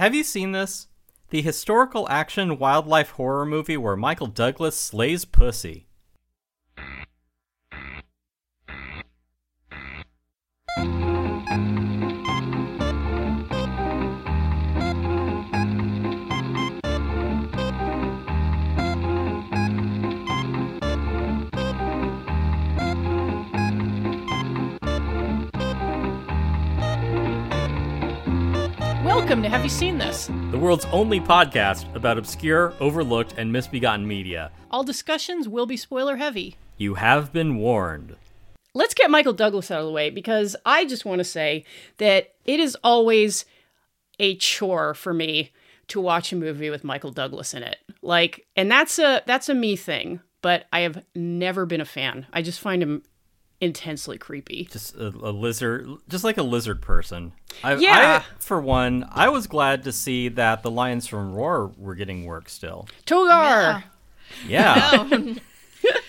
Have you seen this? The historical action wildlife horror movie where Michael Douglas slays pussy. Seen This? The world's only podcast about obscure, overlooked, and misbegotten media. All discussions will be spoiler heavy. You have been warned. Let's get Michael Douglas out of the way because I just want to say that it is always a chore for me to watch a movie with Michael Douglas in it. Like, and that's a that's a me thing, but I have never been a fan. I just find him intensely creepy. Just a, a lizard, just like a lizard person. I, Yeah. I, for one, I was glad to see that the lions from Roar were getting work still. Togar. Yeah. Oh, no.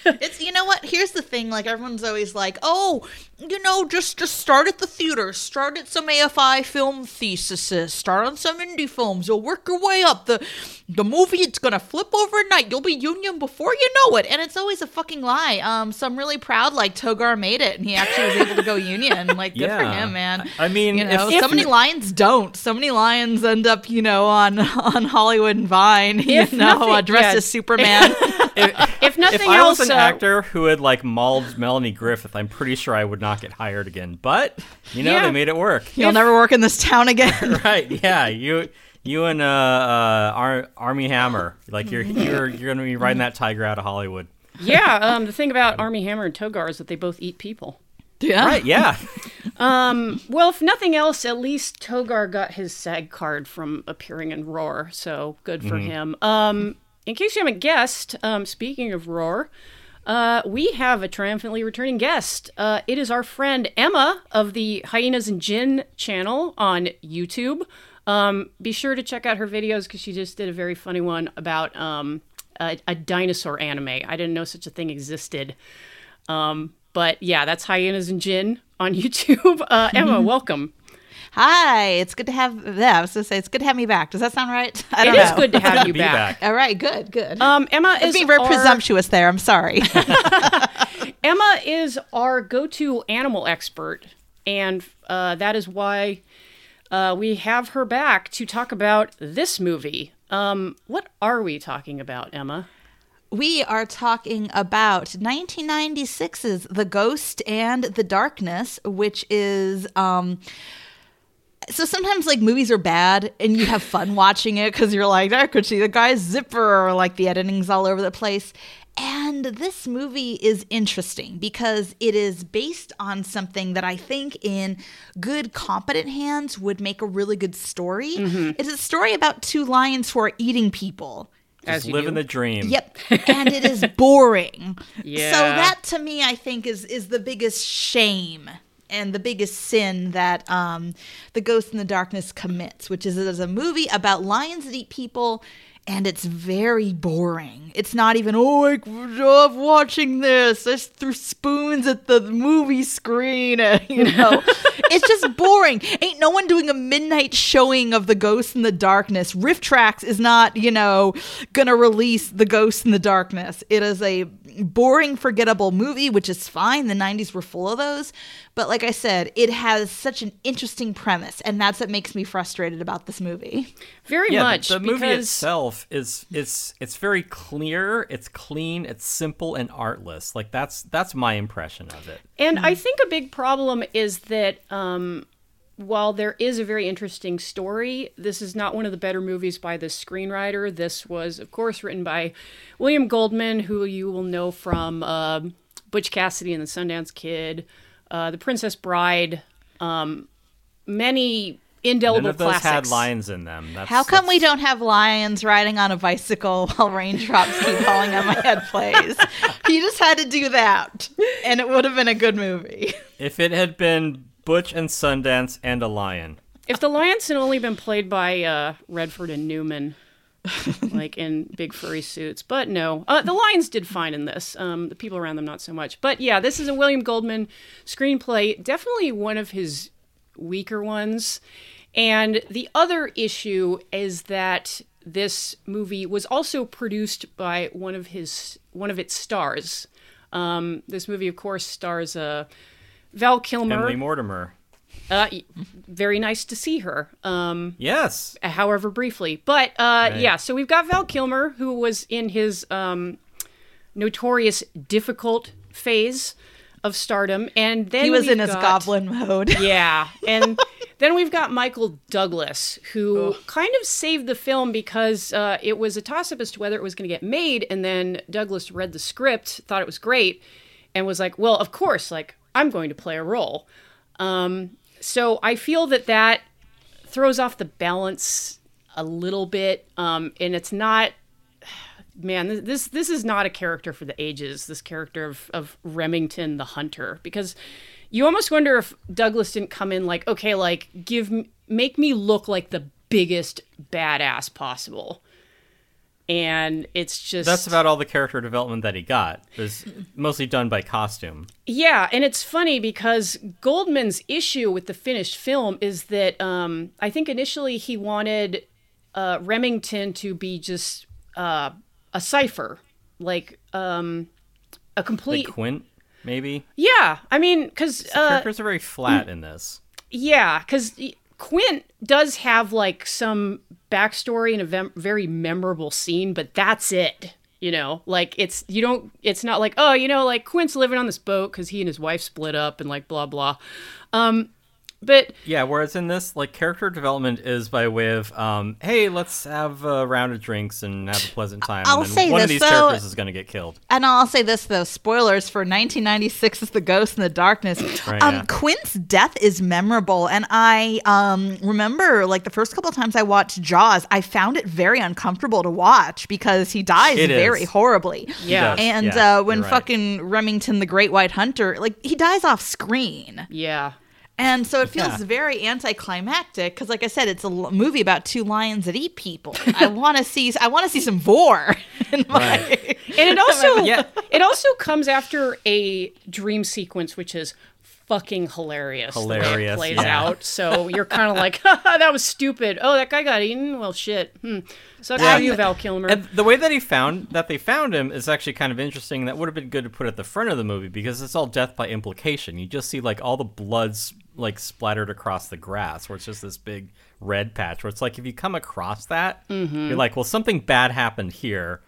It's you know what? Here's the thing like everyone's always like oh you know just just start at the theater. Start at some afi film theses start on some indie films. You'll work your way up. The the movie it's gonna flip overnight. You'll be union before you know it. And it's always a fucking lie. Um so i'm really proud like togar made it and he actually was able to go union. Like good for him man. I mean, you know if- so many lions don't. So many lions end up you know on on hollywood and vine you know nothing- uh, dressed yeah. as superman if, If nothing if I else, was an uh, actor who had like mauled Melanie Griffith, I'm pretty sure I would not get hired again. But you know, Yeah. they made it work. You'll never work in this town again. right? Yeah, you. You and uh, uh, Ar- Armie Hammer, like you're you're you're gonna be riding that tiger out of Hollywood, Yeah, um, the thing about Armie Hammer and Togar is that they both eat people. yeah. right? Yeah, um, Well, if nothing else, at least Togar got his SAG card from appearing in Roar, so good for him. Um, in case you haven't guessed, um, speaking of Roar, uh, we have a triumphantly returning guest. Uh, it is our friend Emma of the Hyenas and Gin channel on YouTube. Um, be sure to check out her videos because she just did a very funny one about um, a, a dinosaur anime. I didn't know such a thing existed. Um, but yeah, that's Hyenas and Gin on YouTube. Uh, Emma, welcome. Hi, it's good to have. Yeah, I was gonna say it's good to have me back. Does that sound right? I don't is know. good to have you back. back. All right, good, good. Um, Emma It's is being very our, presumptuous there. I'm sorry. Emma is our go-to animal expert, and uh, that is why uh, we have her back to talk about this movie. Um, what are we talking about, Emma? we are talking about 1996's The Ghost and the Darkness, which is um so sometimes like movies are bad and you have fun watching it because you're like, I could see the guy's zipper or like the editing's all over the place. And this movie is interesting because it is based on something that I think in good, competent hands would make a really good story. Mm-hmm. It's a story about two lions who are eating people. As just you living do. the dream. Yep, and it is boring. Yeah. So that to me, I think is is the biggest shame and the biggest sin that um, the Ghost in the Darkness commits, which is it is a movie about lions that eat people. And it's very boring. It's not even, oh, I love watching this. I threw spoons at the movie screen. You know, it's just boring. Ain't no one doing a midnight showing of The Ghost in the Darkness. RiffTrax is not, you know, gonna release The Ghost in the Darkness. It is a boring, forgettable movie, which is fine. The 90s were full of those. But like I said, it has such an interesting premise, and that's what makes me frustrated about this movie. Very Yeah, much the, movie because itself is it's it's very clear, it's clean, it's simple and artless. Like that's that's my impression of it. And I think a big problem is that um, while there is a very interesting story, this is not one of the better movies by the screenwriter. This was, of course, written by William Goldman, who you will know from um Butch Cassidy and the Sundance Kid, uh, The Princess Bride, um, many indelible None of those classics. had lions in them. That's, How come we don't have lions riding on a bicycle while raindrops keep falling on my head plays? He just had to do that, and it would have been a good movie. If it had been Butch and Sundance and a lion, If the lions had only been played by uh, Redford and Newman, like in big furry suits, but no, uh, the lions did fine in this. Um, the people around them not so much. But yeah, this is a William Goldman screenplay. Definitely one of his weaker ones. And the other issue is that this movie was also produced by one of his one of its stars. Um, this movie, of course, stars uh, Val Kilmer. Emily Mortimer. Uh, very nice to see her. Um, Yes. however briefly. But uh, yeah, so we've got Val Kilmer, who was in his um, notorious difficult phase of stardom, and then He was we've in his got- goblin mode. Yeah, and then we've got Michael Douglas, who kind of saved the film because uh, it was a toss-up as to whether it was going to get made, and then Douglas read the script, thought it was great, and was like, "Well, of course, like I'm going to play a role." Um, so I feel that that throws off the balance a little bit, um, and it's not. Man, this this is not a character for the ages. This character of of Remington the Hunter, because you almost wonder if Douglas didn't come in like, okay, like give make me look like the biggest badass possible, and it's just That's about all the character development that he got. It was mostly done by costume. Yeah, and it's funny because Goldman's issue with the finished film is that um, I think initially he wanted uh, Remington to be just uh, a cipher, like um, a Like complete. Quint, maybe. yeah, I mean, because uh, Characters are very flat in this. yeah, because Quint does have like some backstory and a vem- very memorable scene, but that's it. You know, like it's you don't. It's not like oh, you know, like Quint's living on this boat because he and his wife split up and like blah blah. Um, but Yeah, whereas in this, like character development is by way of, um, hey, let's have a round of drinks and have a pleasant time. I'll and then say one of this, these though- characters is going to get killed. And I'll say this though: spoilers for 1996 is The Ghost in the Darkness. Right, um, yeah. Quint's death is memorable, and I um, remember like the first couple of times I watched Jaws, I found it very uncomfortable to watch because he dies It very is. horribly. Yeah. And Yeah, uh, when right. fucking Remington, the Great White Hunter, like he dies off screen. yeah, And so it feels Yeah. very anticlimactic because, like I said, it's a l- movie about two lions that eat people. I want to see, I want to see some vore. My, Right. and it also Yeah. it also comes after a dream sequence, which is fucking hilarious. the way it Hilarious, plays yeah. out. So you're kind of like, that was stupid. Oh, that guy got eaten. Well, shit. Hmm. Sucks Yeah. you, Val Kilmer. And the way that he found that they found him is actually kind of interesting. That would have been good to put at the front of the movie because it's all death by implication. You just see like all the blood's like splattered across the grass, where it's just this big red patch. Where it's like if you come across that, Mm-hmm. you're like, well, something bad happened here,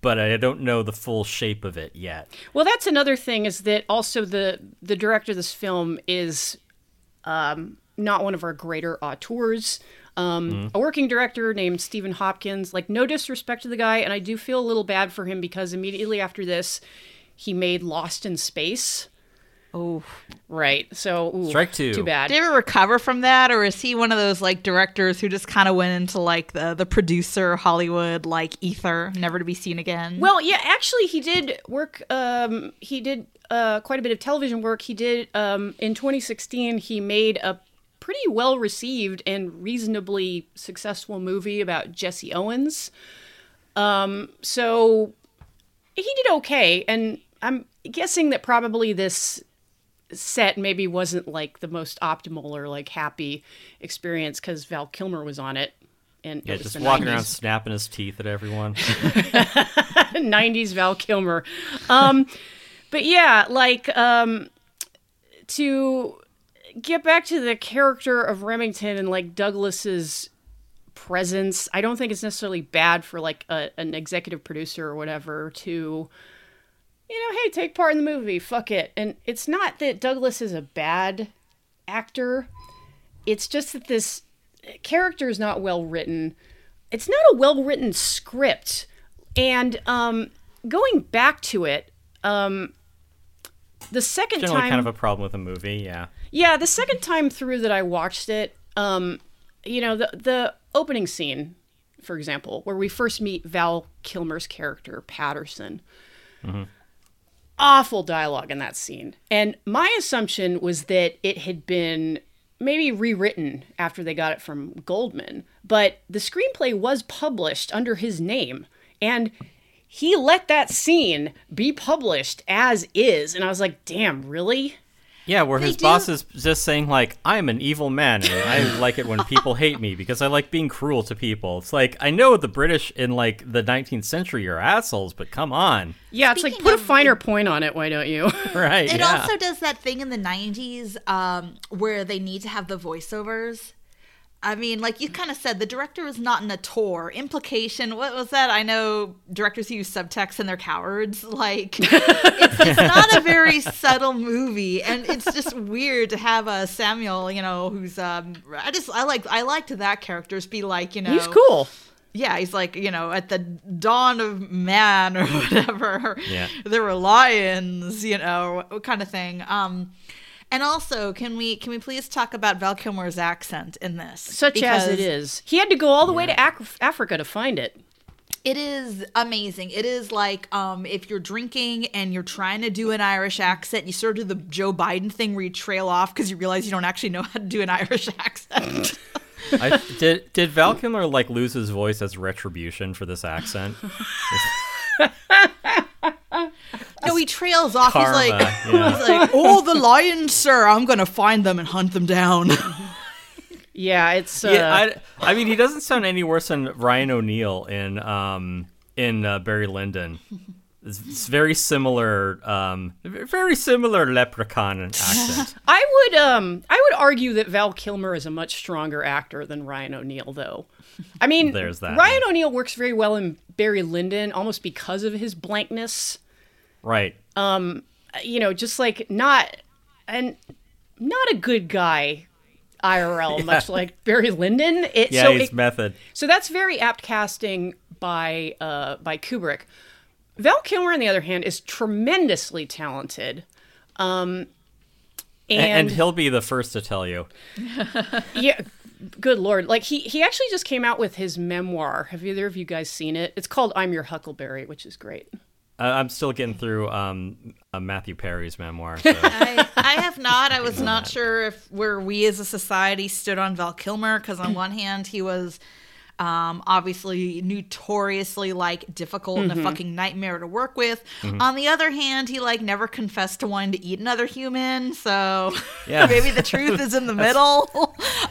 but I don't know the full shape of it yet. Well, that's another thing is that also the the director of this film is um, not one of our greater auteurs. Um, A working director named Stephen Hopkins. Like, no disrespect to the guy, and I do feel a little bad for him because immediately after this, he made Lost in Space. Oh, Right. So ooh, Strike two. Too bad. did he ever recover from that, or is he one of those like directors who just kind of went into like the the producer Hollywood like ether, never to be seen again? Well, yeah, actually, he did work. Um, he did uh, quite a bit of television work. He did um, in 2016. He made a pretty well received and reasonably successful movie about Jesse Owens. Um, so he did okay, and I'm guessing that probably this set maybe wasn't like the most optimal or like happy experience because Val Kilmer was on it. And Yeah, just walking 90s. around snapping his teeth at everyone. 90s Val Kilmer. Um, but yeah, like um, to get back to the character of Remington and like Douglas's presence, I don't think it's necessarily bad for like a, an executive producer or whatever to, you know, hey, take part in the movie, fuck it. And it's not that Douglas is a bad actor. It's just that this character is not well written. It's not a well written script. And um, going back to it, um, the second Generally, time, kind of a problem with a movie. Yeah. yeah, the second time through that I watched it, um, you know, the the opening scene, for example, where we first meet Val Kilmer's character Patterson. Awful dialogue in that scene, and my assumption was that it had been maybe rewritten after they got it from Goldman, but the screenplay was published under his name, and he let that scene be published as is, and I was like, damn, really? Yeah, where They his do- boss is just saying like, "I'm an evil man, and I like it when people hate me because I like being cruel to people." It's like I know the British in like the 19th century are assholes, but come on, Yeah, it's like Speaking put a of- finer point on it. Why don't you? right? It yeah. also does that thing in the 90s um, where they need to have the voiceovers. I mean, like you kind of said, the director is not in auteur. Implication, what was that? I know directors who use subtext and they're cowards. Like, it's, it's not a very subtle movie, and it's just weird to have a Samuel, you know, who's um, I just I like I liked that characters be like, you know, He's cool. yeah, he's like, you know, at the dawn of man or whatever. Yeah. There were lions, you know, what kind of thing. Um and also, can we can we please talk about Val Kilmer's accent in this? Such as it is, He had to go all the way to Ac- Africa to find it. It is amazing. It is like um, if you're drinking and you're trying to do an Irish accent, you sort of do the Joe Biden thing where you trail off because you realize you don't actually know how to do an Irish accent. I, did did Val Kilmer like lose his voice as retribution for this accent? no, he trails off. Karma, he's like, yeah. he's like, "Oh, the lions, sir! I'm gonna find them and hunt them down." Yeah, it's. Uh, Yeah, I, I mean, he doesn't sound any worse than Ryan O'Neal in um in uh, Barry Lyndon. It's, it's very similar, um, very similar leprechaun accent. I would um I would argue that Val Kilmer is a much stronger actor than Ryan O'Neal though. I mean There's that, Ryan yeah. O'Neal works very well in Barry Lyndon almost because of his blankness. Right. Um, You know, just like not and not a good guy IRL, much like Barry Lyndon. It, Yeah, so he's it- method. So that's very apt casting by uh, by Kubrick. Val Kilmer, on the other hand, is tremendously talented. Um, And, and, and he'll be the first to tell you. yeah, good lord! Like he he actually just came out with his memoir. Have either of you guys seen it? It's called "I'm Your Huckleberry," which is great. I'm still getting through um, uh, Matthew Perry's memoir. So. I, I have not. I was not sure if where we as a society stood on Val Kilmer because on one hand he was um, obviously notoriously like difficult and a fucking nightmare to work with. On the other hand, he like never confessed to wanting to eat another human. So Yeah. maybe the truth is in the middle.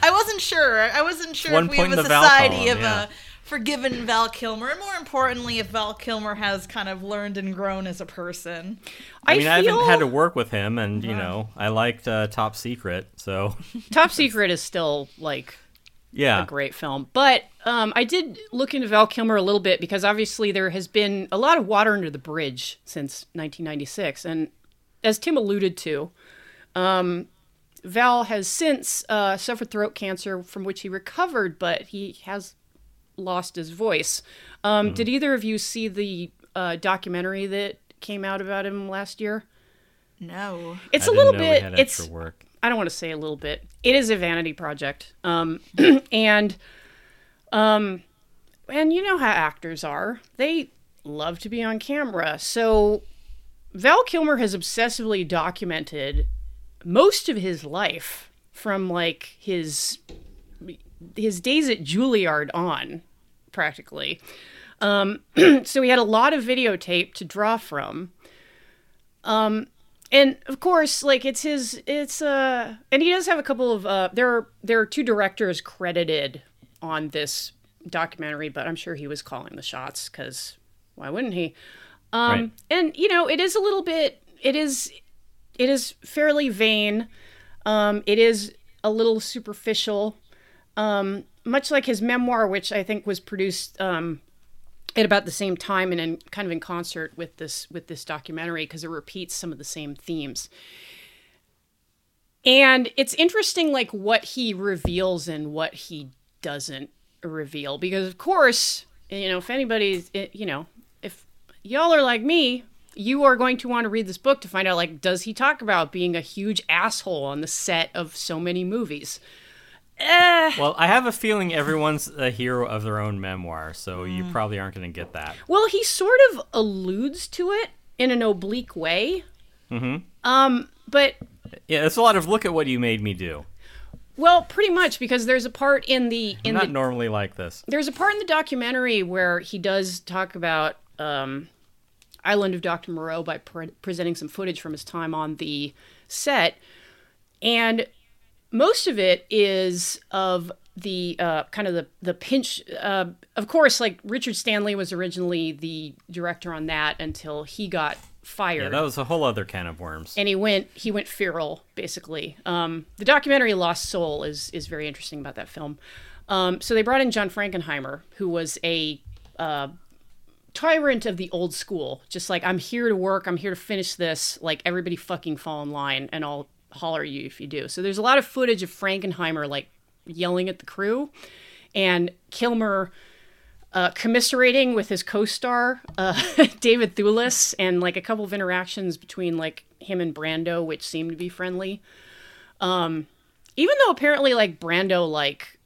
I wasn't sure. I wasn't sure one if we point have a society column, of yeah. uh, forgiven Val Kilmer, and more importantly, if Val Kilmer has kind of learned and grown as a person. I mean, I haven't had to work with him, and you know, I liked uh, Top Secret, so Top Secret is still like yeah. a great film. But um, I did look into Val Kilmer a little bit because obviously there has been a lot of water under the bridge since 1996. And as Tim alluded to, um, Val has since uh, suffered throat cancer from which he recovered, but he has lost his voice. Um, Did either of you see the uh, documentary that came out about him last year? No. It's I a little bit. It's work. I don't want to say a little bit. It is a vanity project. Um, and um, and you know how actors are. They love to be on camera. So Val Kilmer has obsessively documented most of his life from like his his days at Juilliard on practically. Um, so we had a lot of videotape to draw from and of course like it's his it's uh and he does have a couple of uh there are there are two directors credited on this documentary but i'm sure he was calling the shots because why wouldn't he um Right. and you know it is a little bit it is it is fairly vain um it is a little superficial um much like his memoir which i think was produced um at about the same time and in kind of in concert with this with this documentary because it repeats some of the same themes. And it's interesting like what he reveals and what he doesn't reveal because of course you know if anybody's eh, you know if y'all are like me you are going to want to read this book to find out like does he talk about being a huge asshole on the set of so many movies Eh, Well, I have a feeling everyone's a hero of their own memoir, so you Mm. probably aren't going to get that. Well, he sort of alludes to it in an oblique way. Mm-hmm. Um, but Yeah, it's a lot of look at what you made me do. well, pretty much because there's a part in the I'm in not the normally like this. there's a part in the documentary where he does talk about um, Island of Dr. Moreau by pre- presenting some footage from his time on the set, and most of it is of the uh, kind of the the pinch. Uh, of course, like Richard Stanley was originally the director on that until he got fired. Yeah, that was a whole other can of worms. and he went he went feral basically. Um, the documentary Lost Soul is is very interesting about that film. Um, so they brought in John Frankenheimer, who was a uh, tyrant of the old school. Just like I'm here to work, I'm here to finish this. Like everybody fucking fall in line, and I'll holler you if you do. So there's a lot of footage of Frankenheimer like yelling at the crew, and Kilmer uh, commiserating with his co-star uh, David Thewlis, and like a couple of interactions between like him and Brando, which seemed to be friendly. Um, even though apparently like Brando like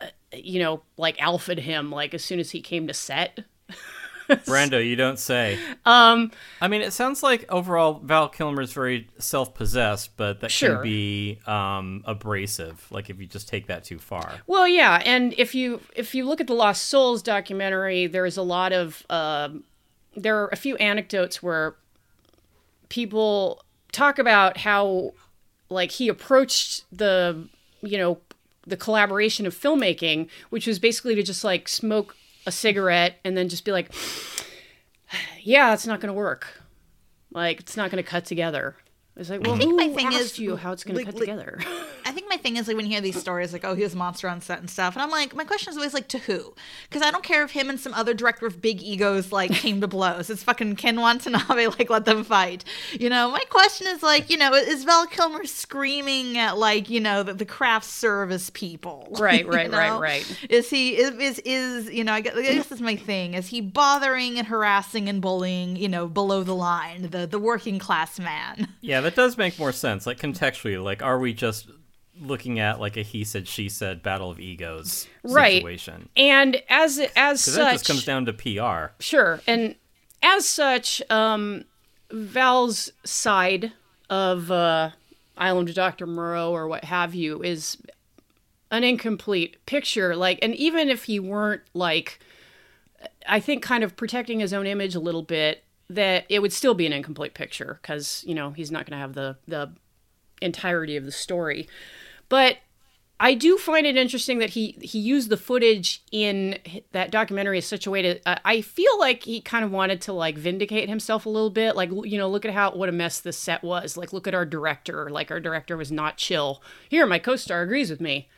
uh, you know like alphaed him like as soon as he came to set. Brando, you don't say. Um, I mean, it sounds like overall Val Kilmer is very self-possessed, but that Sure. can be um, abrasive. Like if you just take that too far. Well, yeah, and if you if you look at the Lost Souls documentary, there's a lot of um there are a few anecdotes where people talk about how like he approached the you know the collaboration of filmmaking, which was basically to just like smoke a cigarette and then just be like, yeah, it's not going to work. Like it's not going to cut together. It's like, well, think who my thing is, you how it's going to like- cut like- together? I think my thing is like when you hear these stories, like, oh, he was a monster on set and stuff. And I'm like, my question is always like, to who? Because I don't care if him and some other director of big egos like came to blows. It's fucking Ken Watanabe, like, let them fight. You know, my question is like, you know, is Val Kilmer screaming at like, you know, the, the craft service people? Right, You right, right, know? right. Is he, is, is, is you know, I guess, I guess that's my thing. Is he bothering and harassing and bullying, you know, below the line, the, the working class man? Yeah, that does make more sense. Like contextually, like are we just looking at like a he said she said battle of egos Right. situation? And as as Because that just comes down to PR. Sure. And as such, um, Val's side of uh, Island of Dr. Moreau or what have you is an incomplete picture. Like, and even if he weren't like, I think kind of protecting his own image a little bit, that it would still be an incomplete picture because you know he's not going to have the the entirety of the story. But I do find it interesting that he he used the footage in that documentary in such a way to. Uh, I feel like he kind of wanted to like vindicate himself a little bit. Like you know, look at how what a mess this set was. Like look at our director. Like our director was not chill. Here, my co-star agrees with me.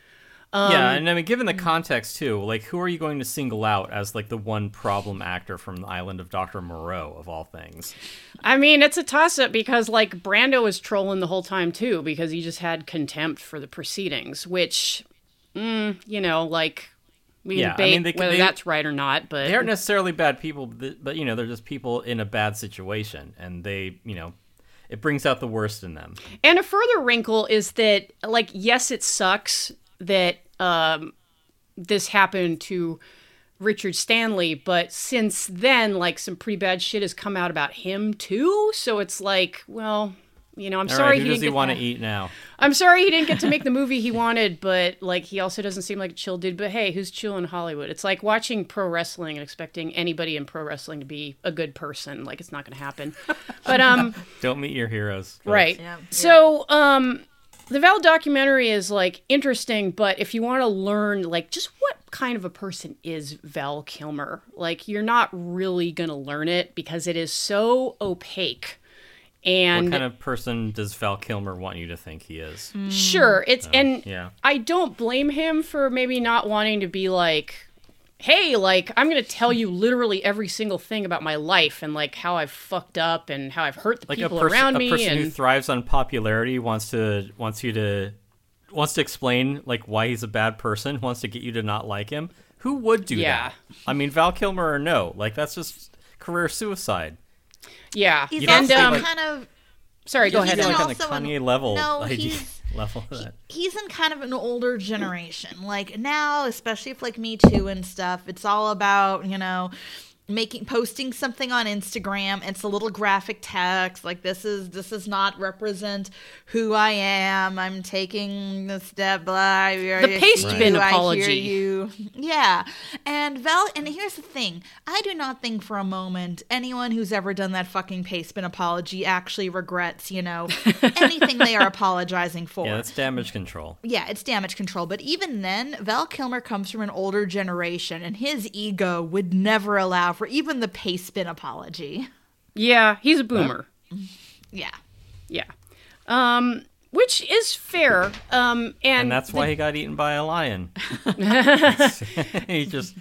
Um, yeah, and I mean, given the context too, like who are you going to single out as like the one problem actor from the island of Doctor Moreau of all things? I mean, it's a toss up because like Brando was trolling the whole time too because he just had contempt for the proceedings, which, mm, you know, like we Yeah, I mean, they- whether they- that's right or not. But They aren't necessarily bad people, but, you know they're just people in a bad situation, and they you know it brings out the worst in them. And a further wrinkle is that, like, yes, it sucks that um, this happened to Richard Stanley, but since then, like, some pretty bad shit has come out about him too. So it's like, well, you know, I'm All sorry right, he does didn't he get want to that- eat now? I'm sorry he didn't get to make the movie he wanted, but like, he also doesn't seem like a chill dude. But hey, who's chill in Hollywood? It's like watching pro wrestling and expecting anybody in pro wrestling to be a good person. Like, it's not going to happen. But um. Don't meet your heroes. folks. Right. Yeah, So, um, the Val documentary is like interesting, but if you want to learn like just what kind of a person is Val Kilmer, like you're not really gonna learn it because it is so opaque. And What kind of person does Val Kilmer want you to think he is? sure, it's and yeah. I don't blame him for maybe not wanting to be like, hey, like I'm gonna tell you literally every single thing about my life and like how I've fucked up and how I've hurt the Like a, people pers- around me. a person and who thrives on popularity wants to wants you to wants to explain like why he's a bad person, wants to get you to not like him. Who would do Yeah. that? I mean, Val Kilmer or no? Like that's just career suicide. yeah. He's You don't and also think, um, like- kind of sorry, go he's ahead. He's an like on the also an- Kanye level no, idea he's- level of that. he's in kind of an older generation. Like now, especially if like Me Too and stuff, it's all about, you know, making posting something on Instagram. It's a little graphic text like this is this is not represent who I am. I'm taking the step blah. The paste bin apology. you. Yeah. And Val and here's the thing. I do not think for a moment anyone who's ever done that fucking paste bin apology actually regrets, you know, anything they are apologizing for. Yeah, that's damage control. Yeah, it's damage control. But even then, Val Kilmer comes from an older generation, and his ego would never allow for even the paste bin apology. Yeah, he's a boomer. Yeah. Yeah. Um, which is fair. Um, and, And that's why he got eaten by a lion. he just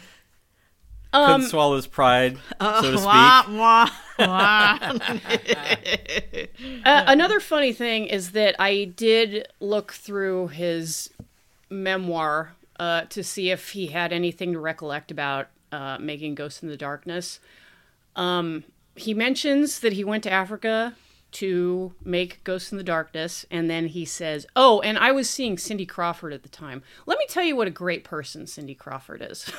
Um, couldn't swallow his pride, so to speak. Wah, wah, wah. Uh, another funny thing is that I did look through his memoir uh, to see if he had anything to recollect about uh, making Ghosts in the Darkness. Um, he mentions that he went to Africa to make Ghosts in the Darkness, and then he says, "Oh, and I was seeing Cindy Crawford at the time. Let me tell you what a great person Cindy Crawford is."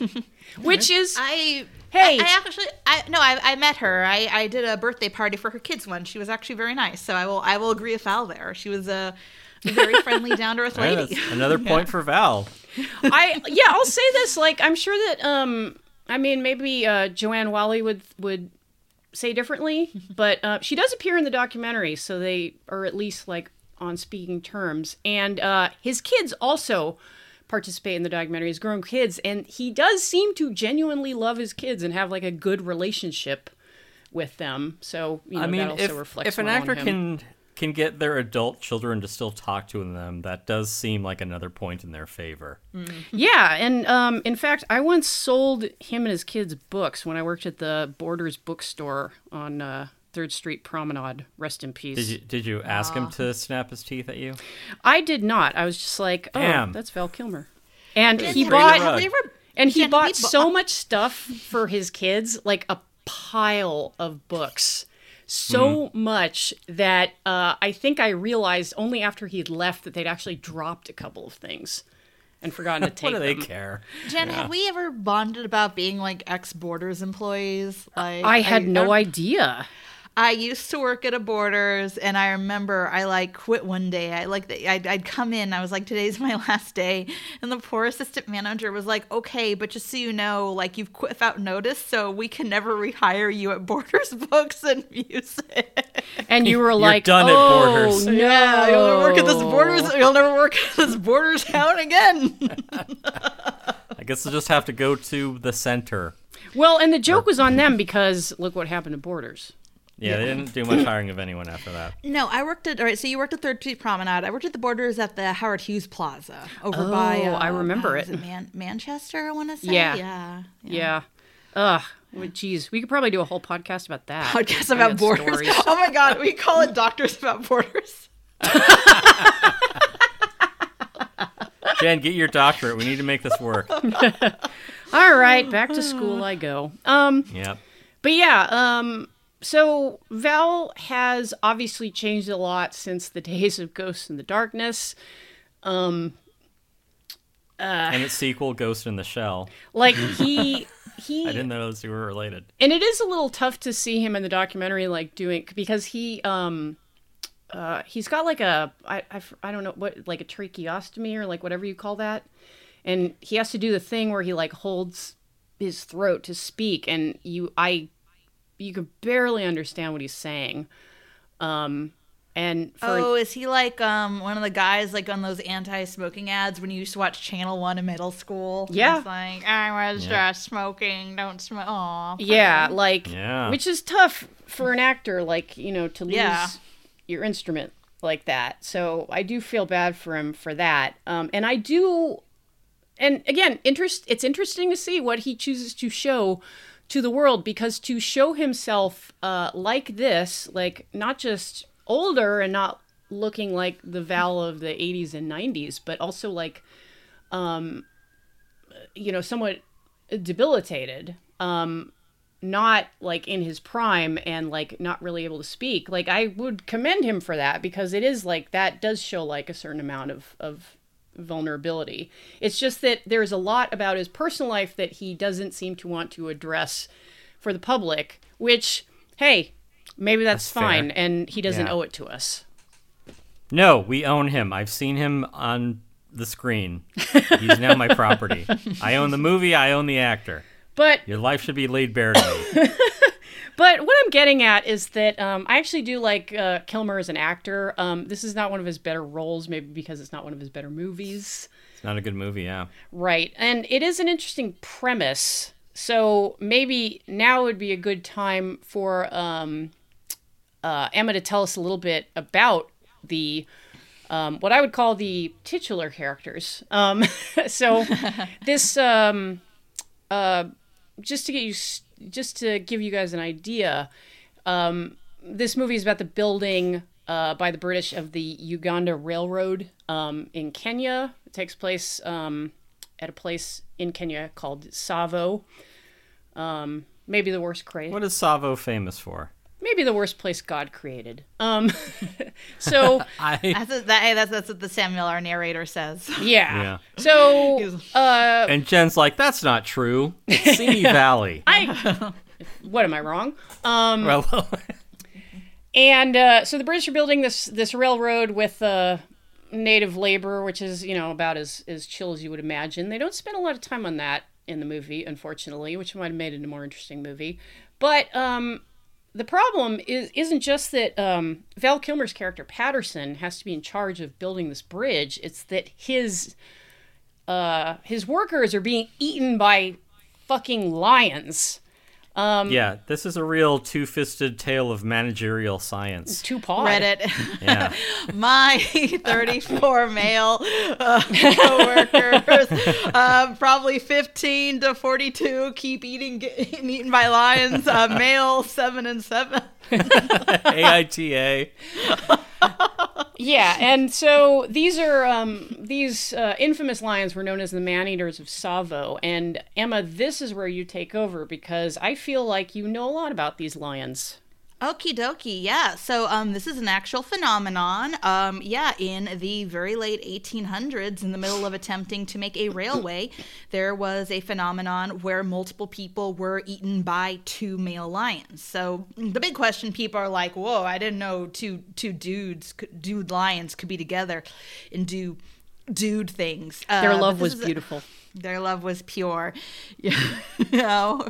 Which is I Hey. I, I actually I no I, I met her. I, I did a birthday party for her kids once. She was actually very nice. So I will I will agree with Val there. She was a very friendly, down to earth lady. that's another point for Val. I yeah, I'll say this. Like, I'm sure that um, I mean, maybe uh, Joanne Whalley would would say differently, but uh, she does appear in the documentary, so they are at least like on speaking terms. And uh, his kids also participate in the documentary His grown kids, and he does seem to genuinely love his kids and have like a good relationship with them. So you know I mean, that also if, reflects if an well on actor him. can can get their adult children to still talk to them, that does seem like another point in their favor. Yeah, and um, in fact, I once sold him and his kids books when I worked at the Borders bookstore on uh, Third Street Promenade. Rest in peace. Did you did you ask him to snap his teeth at you? I did not. I was just like, oh, Damn. that's Val Kilmer, and he bought you- have you ever- and he Jen, have bought you so much stuff for his kids, like a pile of books. So Hmm. much that uh, I think I realized only after he'd left that they'd actually dropped a couple of things and forgotten to take What do they them. care? Jen, have we ever bonded about being like ex Borders employees? Like I had no idea. I used to work at a Borders, and I remember I like quit one day. I like the, I'd, I'd come in. I was like, "Today's my last day," and the poor assistant manager was like, "Okay, but just so you know, like you've quit without notice, so we can never rehire you at Borders Books and Music." And you were You're like, done at oh, Borders." No. Yeah, you'll never work at this Borders. You'll never work at this Borders town again. I guess I'll just have to go to the center. Well, and the joke was on them because look what happened to Borders. Yeah, they didn't do much hiring of anyone after that. No, I worked at all right. So you worked at Third Street Promenade. I worked at the Borders at the Howard Hughes Plaza over by. Oh, Uh, I remember is it. Man- Manchester, I want to say. Yeah. yeah. Yeah. Ugh. Well, Geez, we could probably do a whole podcast about that. Podcast about borders. stories. Oh my god, we call it Doctors About Borders. Jen, get your doctorate. We need to make this work. All right, back to school I go. Um, Yep. but yeah, um, so Val has obviously changed a lot since the days of Ghosts in the Darkness. and its sequel, Ghost in the Shell. Like he he I didn't know those two were related. and it is a little tough to see him in the documentary like doing because he um uh he's got like a I, I I don't know what like a tracheostomy or like whatever you call that and he has to do the thing where he like holds his throat to speak and you I you can barely understand what he's saying um and for Oh, is he like um one of the guys like on those anti-smoking ads when you used to watch Channel One in middle school? Yeah. It's like I was Yeah. just smoking, don't smoke. Aw, yeah like Yeah. which is tough for an actor like you know to lose Yeah. your instrument like that so i do feel bad for him for that um, and i do and again interest it's interesting to see what he chooses to show to the world because to show himself uh, like this like not just older and not looking like the val of the 80s and 90s but also like um you know somewhat debilitated um not like in his prime and like not really able to speak. Like i would commend him for that because it is like that does show like a certain amount of of vulnerability. It's just that there's a lot about his personal life that he doesn't seem to want to address for the public, which, hey, maybe that's, That's fine, fair. and he doesn't Yeah. owe it to us. No, we own him. I've seen him on the screen. He's now my property. I own the movie. I own the actor. But Your life should be laid bare to me. But what I'm getting at is that um, I actually do like uh, Kilmer as an actor. Um, this is not one of his better roles, maybe because it's not one of his better movies. It's not a good movie, yeah. Right. And it is an interesting premise. So maybe now would be a good time for um, uh, Emma to tell us a little bit about the. Um, what I would call the titular characters. Um, so, this um, uh, just to get you, just to give you guys an idea, um, this movie is about the building uh, by the British of the Uganda Railroad um, in Kenya. It takes place um, at a place in Kenya called Tsavo. Um, maybe the worst cra- What is Tsavo famous for? Maybe the worst place God created. Um, so I That's what, that, hey, that's that's what the Samuel, our narrator, says. yeah. Yeah. So uh, and Jen's like, that's not true. It's Simi Valley. I. What am I wrong? Um, well, And uh, so the British are building this this railroad with uh, native labor, which is you know about as as chill as you would imagine. They don't spend a lot of time on that in the movie, unfortunately, which might have made it a more interesting movie. But um, the problem is isn't just that um, Val Kilmer's character Patterson has to be in charge of building this bridge. It's that his uh, his workers are being eaten by fucking lions. Yeah, this is a real two-fisted tale of managerial science. Two paw. Reddit. Yeah. My 34 male uh, coworkers, uh, probably 15 to 42, keep eating getting eaten by lions. Uh, male seven and seven. AITA. Yeah, and so these are um, these uh, infamous lions were known as the man-eaters of Tsavo. And Emma, this is where you take over because I feel like you know a lot about these lions. Okie dokie, yeah. So um, this is an actual phenomenon. Um, yeah, in the very late 1800s, in the middle of attempting to make a railway, there was a phenomenon where multiple people were eaten by two male lions. So the big question people are like, "Whoa, I didn't know two two dudes, dude lions, could be together and do dude things." Uh, Their love was is a- beautiful. Their love was pure. you know,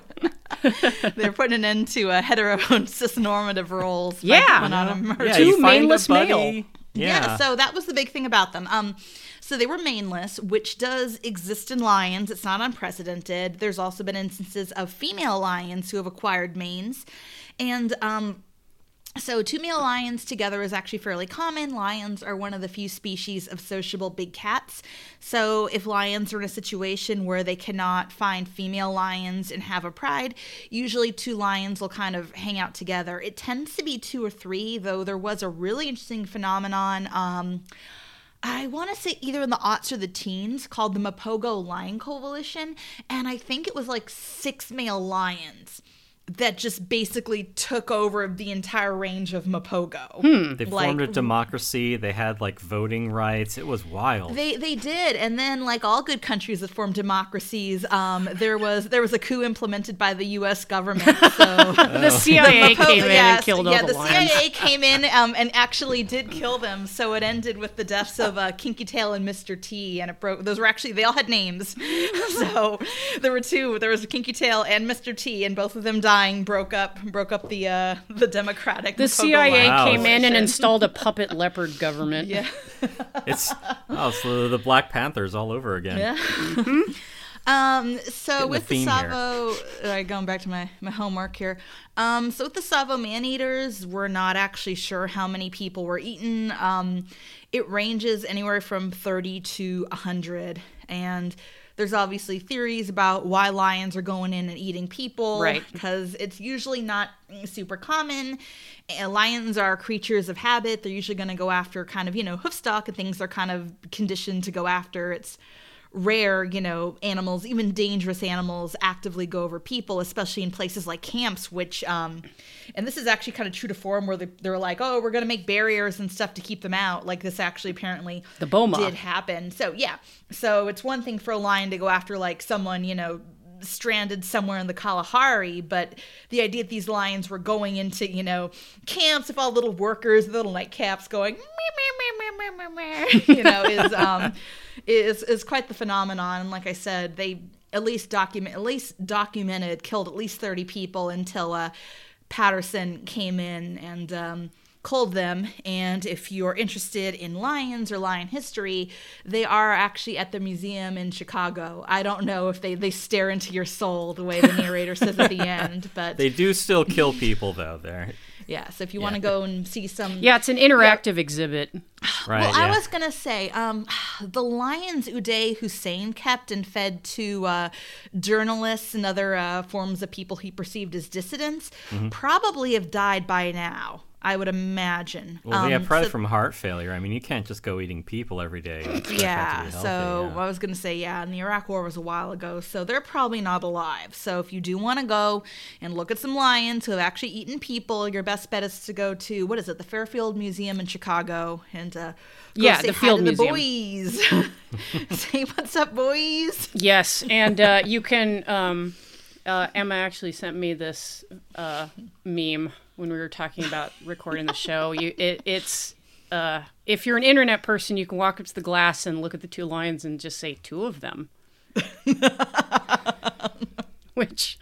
they're putting an end to a hetero cisnormative roles. by Yeah. on a. Yeah, Two you find a maneless buddy- male. Yeah. so that was the big thing about them. Um, so they were maneless, which does exist in lions. It's not unprecedented. There's also been instances of female lions who have acquired manes, and um, so two male lions together is actually fairly common. Lions are one of the few species of sociable big cats. So if lions are in a situation where they cannot find female lions and have a pride, usually two lions will kind of hang out together. It tends to be two or three, though there was a really interesting phenomenon. Um, I want to say either in the aughts or the teens called the Mapogo Lion Coalition, and I think it was like six male lions that just basically took over the entire range of Mapogo. They Like- formed a democracy. They had like voting rights. It was wild. They they did, and then like all good countries that form democracies, um, there was there was a coup implemented by the U.S. government. So The CIA Mapo- came in yes, and killed yeah, all the, the lions. CIA came in um, and actually did kill them. So it ended with the deaths of uh, Kinky Tail and Mr. T, and it broke. Those were actually they all had names. so there were two. There was Kinky Tail and Mr. T, and both of them dying broke up broke up the uh, the Democratic. The CIA Wow. came in and installed a puppet leopard government. Yeah. It's oh, it's the, the Black Panthers all over again. Yeah. Um, so Getting with the, theme here. Tsavo, all right, going back to my, my homework here. Um, so with the Tsavo man eaters, we're not actually sure how many people were eaten. Um, it ranges anywhere from 30 to 100. And there's obviously theories about why lions are going in and eating people. Right. Because it's usually not mm, super common. Lions are creatures of habit. They're usually going to go after kind of, you know, hoofstock and things they're kind of conditioned to go after. It's rare, you know, animals, even dangerous animals, actively go over people, especially in places like camps, which, um, and this is actually kind of true to form where they're, they're like, oh, we're going to make barriers and stuff to keep them out. Like this actually apparently The Boma. did happen. So, yeah. So it's one thing for a lion to go after like someone, you know, stranded somewhere in the Kalahari, but the idea that these lions were going into, you know, camps of all little workers, little nightcaps going, "Meow, meow, meow, meow, meow, meow," you know, is um is is quite the phenomenon. And like I said, they at least document at least documented killed at least 30 people until uh Patterson came in and um culled them and if you're interested in lions or lion history they are actually at the museum in chicago i don't know if they, they stare into your soul the way the narrator says at the end but They do still kill people though. There, yeah so if you want to go and see some Yeah, it's an interactive exhibit. right? well, yeah. I was gonna say, um, the lions Uday Hussein kept and fed to uh, journalists and other uh, forms of people he perceived as dissidents Mm-hmm. probably have died by now. I would imagine. well, they Um, have probably so- from heart failure. I mean, you can't just go eating people every day. and expect them to yeah, be so yeah. I was gonna say, yeah, and the Iraq War was a while ago, so they're probably not alive. So if you do want to go and look at some lions who have actually eaten people, your best bet is to go to what is it, the Fairfield Museum in Chicago, and uh, go Yeah, say the hi Field to the Museum. boys. say what's up, boys. Yes, and uh, you can. Um, uh, Emma actually sent me this uh, meme when we were talking about recording the show. You, it, it's uh, if you're an internet person, you can walk up to the glass and look at the two lions and just say two of them. Which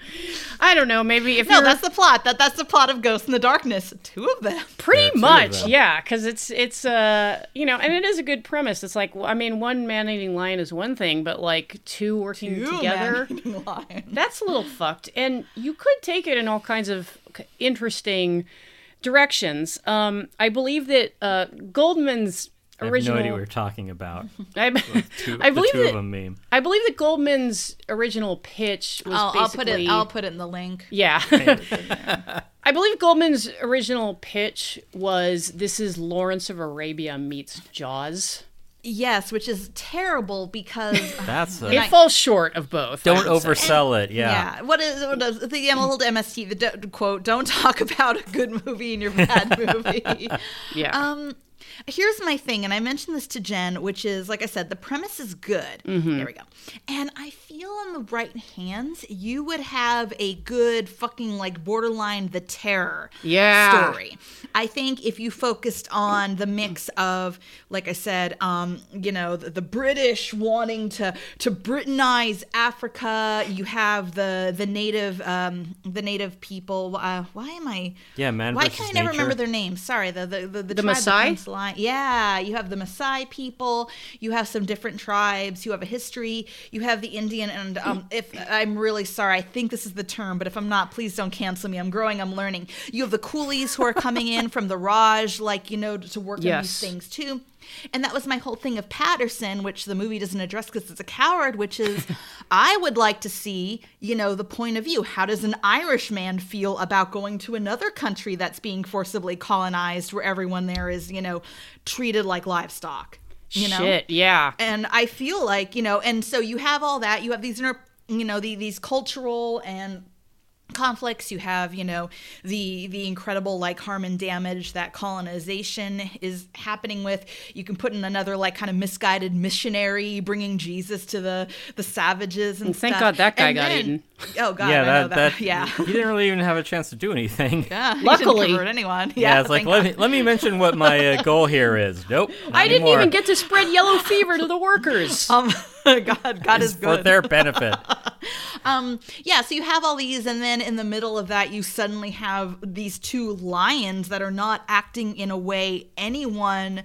I don't know. Maybe if No, you're that's the plot. That that's the plot of Ghost in the Darkness. Two of them. pretty Yeah, much, them. yeah, because it's it's uh you know, and it is a good premise. It's like I mean, one man-eating lion is one thing, but like two working Two together. man-eating lions. that's a little fucked and you could take it in all kinds of interesting directions um i believe that uh goldman's I have original no idea what you're talking about. I, Two, I the believe two that of them meme. i believe that goldman's original pitch was I'll, I'll put it. I'll put it in the link. yeah i believe goldman's original pitch was this is lawrence of arabia meets jaws Yes, which is terrible because That's a, it falls short of both don't would say. oversell it. Yeah. Yeah. What is what is the old MST the quote? Don't talk about a good movie in your bad movie. yeah um, here's my thing, and I mentioned this to Jen, which is like I said, the premise is good. Mm-hmm. There we go. And I feel in the right hands, you would have a good fucking like borderline the terror Yeah. story. I think if you focused on the mix of, like I said, um, you know, the, the British wanting to to Britannize Africa, you have the the native um, the native people. Uh, why am I? Yeah, man Why can I never nature. remember their names? Sorry, the the the, the, The Maasai? line- Yeah, you have the Maasai people. You have some different tribes. You have a history. You have the Indian, and um, if I'm really sorry, I think this is the term, but if I'm not, please don't cancel me. I'm growing. I'm learning. You have the coolies who are coming in from the Raj, like you know, to work on these things too. And that was my whole thing of Patterson, which the movie doesn't address because it's a coward, which is I would like to see, you know, the point of view. How does an Irishman feel about going to another country that's being forcibly colonized where everyone there is, you know, treated like livestock? You know? shit yeah and I feel like you know, and so you have all that. You have these inter, you know, the, these cultural and conflicts. You have you know the the incredible like harm and damage that colonization is happening with. You can put in another like kind of misguided missionary bringing Jesus to the the savages and Thank stuff. God that guy And got then- eaten. Oh God, yeah, I that, know that, yeah. he didn't really even have a chance to do anything. Yeah, he Luckily. didn't anyone. Yeah, Yeah, it's like let God. me let me mention what my uh, goal here is. Nope, i didn't anymore. even get to spread yellow fever to the workers Um, God, God is It's for their benefit. Um, yeah, so you have all these, and then in the middle of that, you suddenly have these two lions that are not acting in a way anyone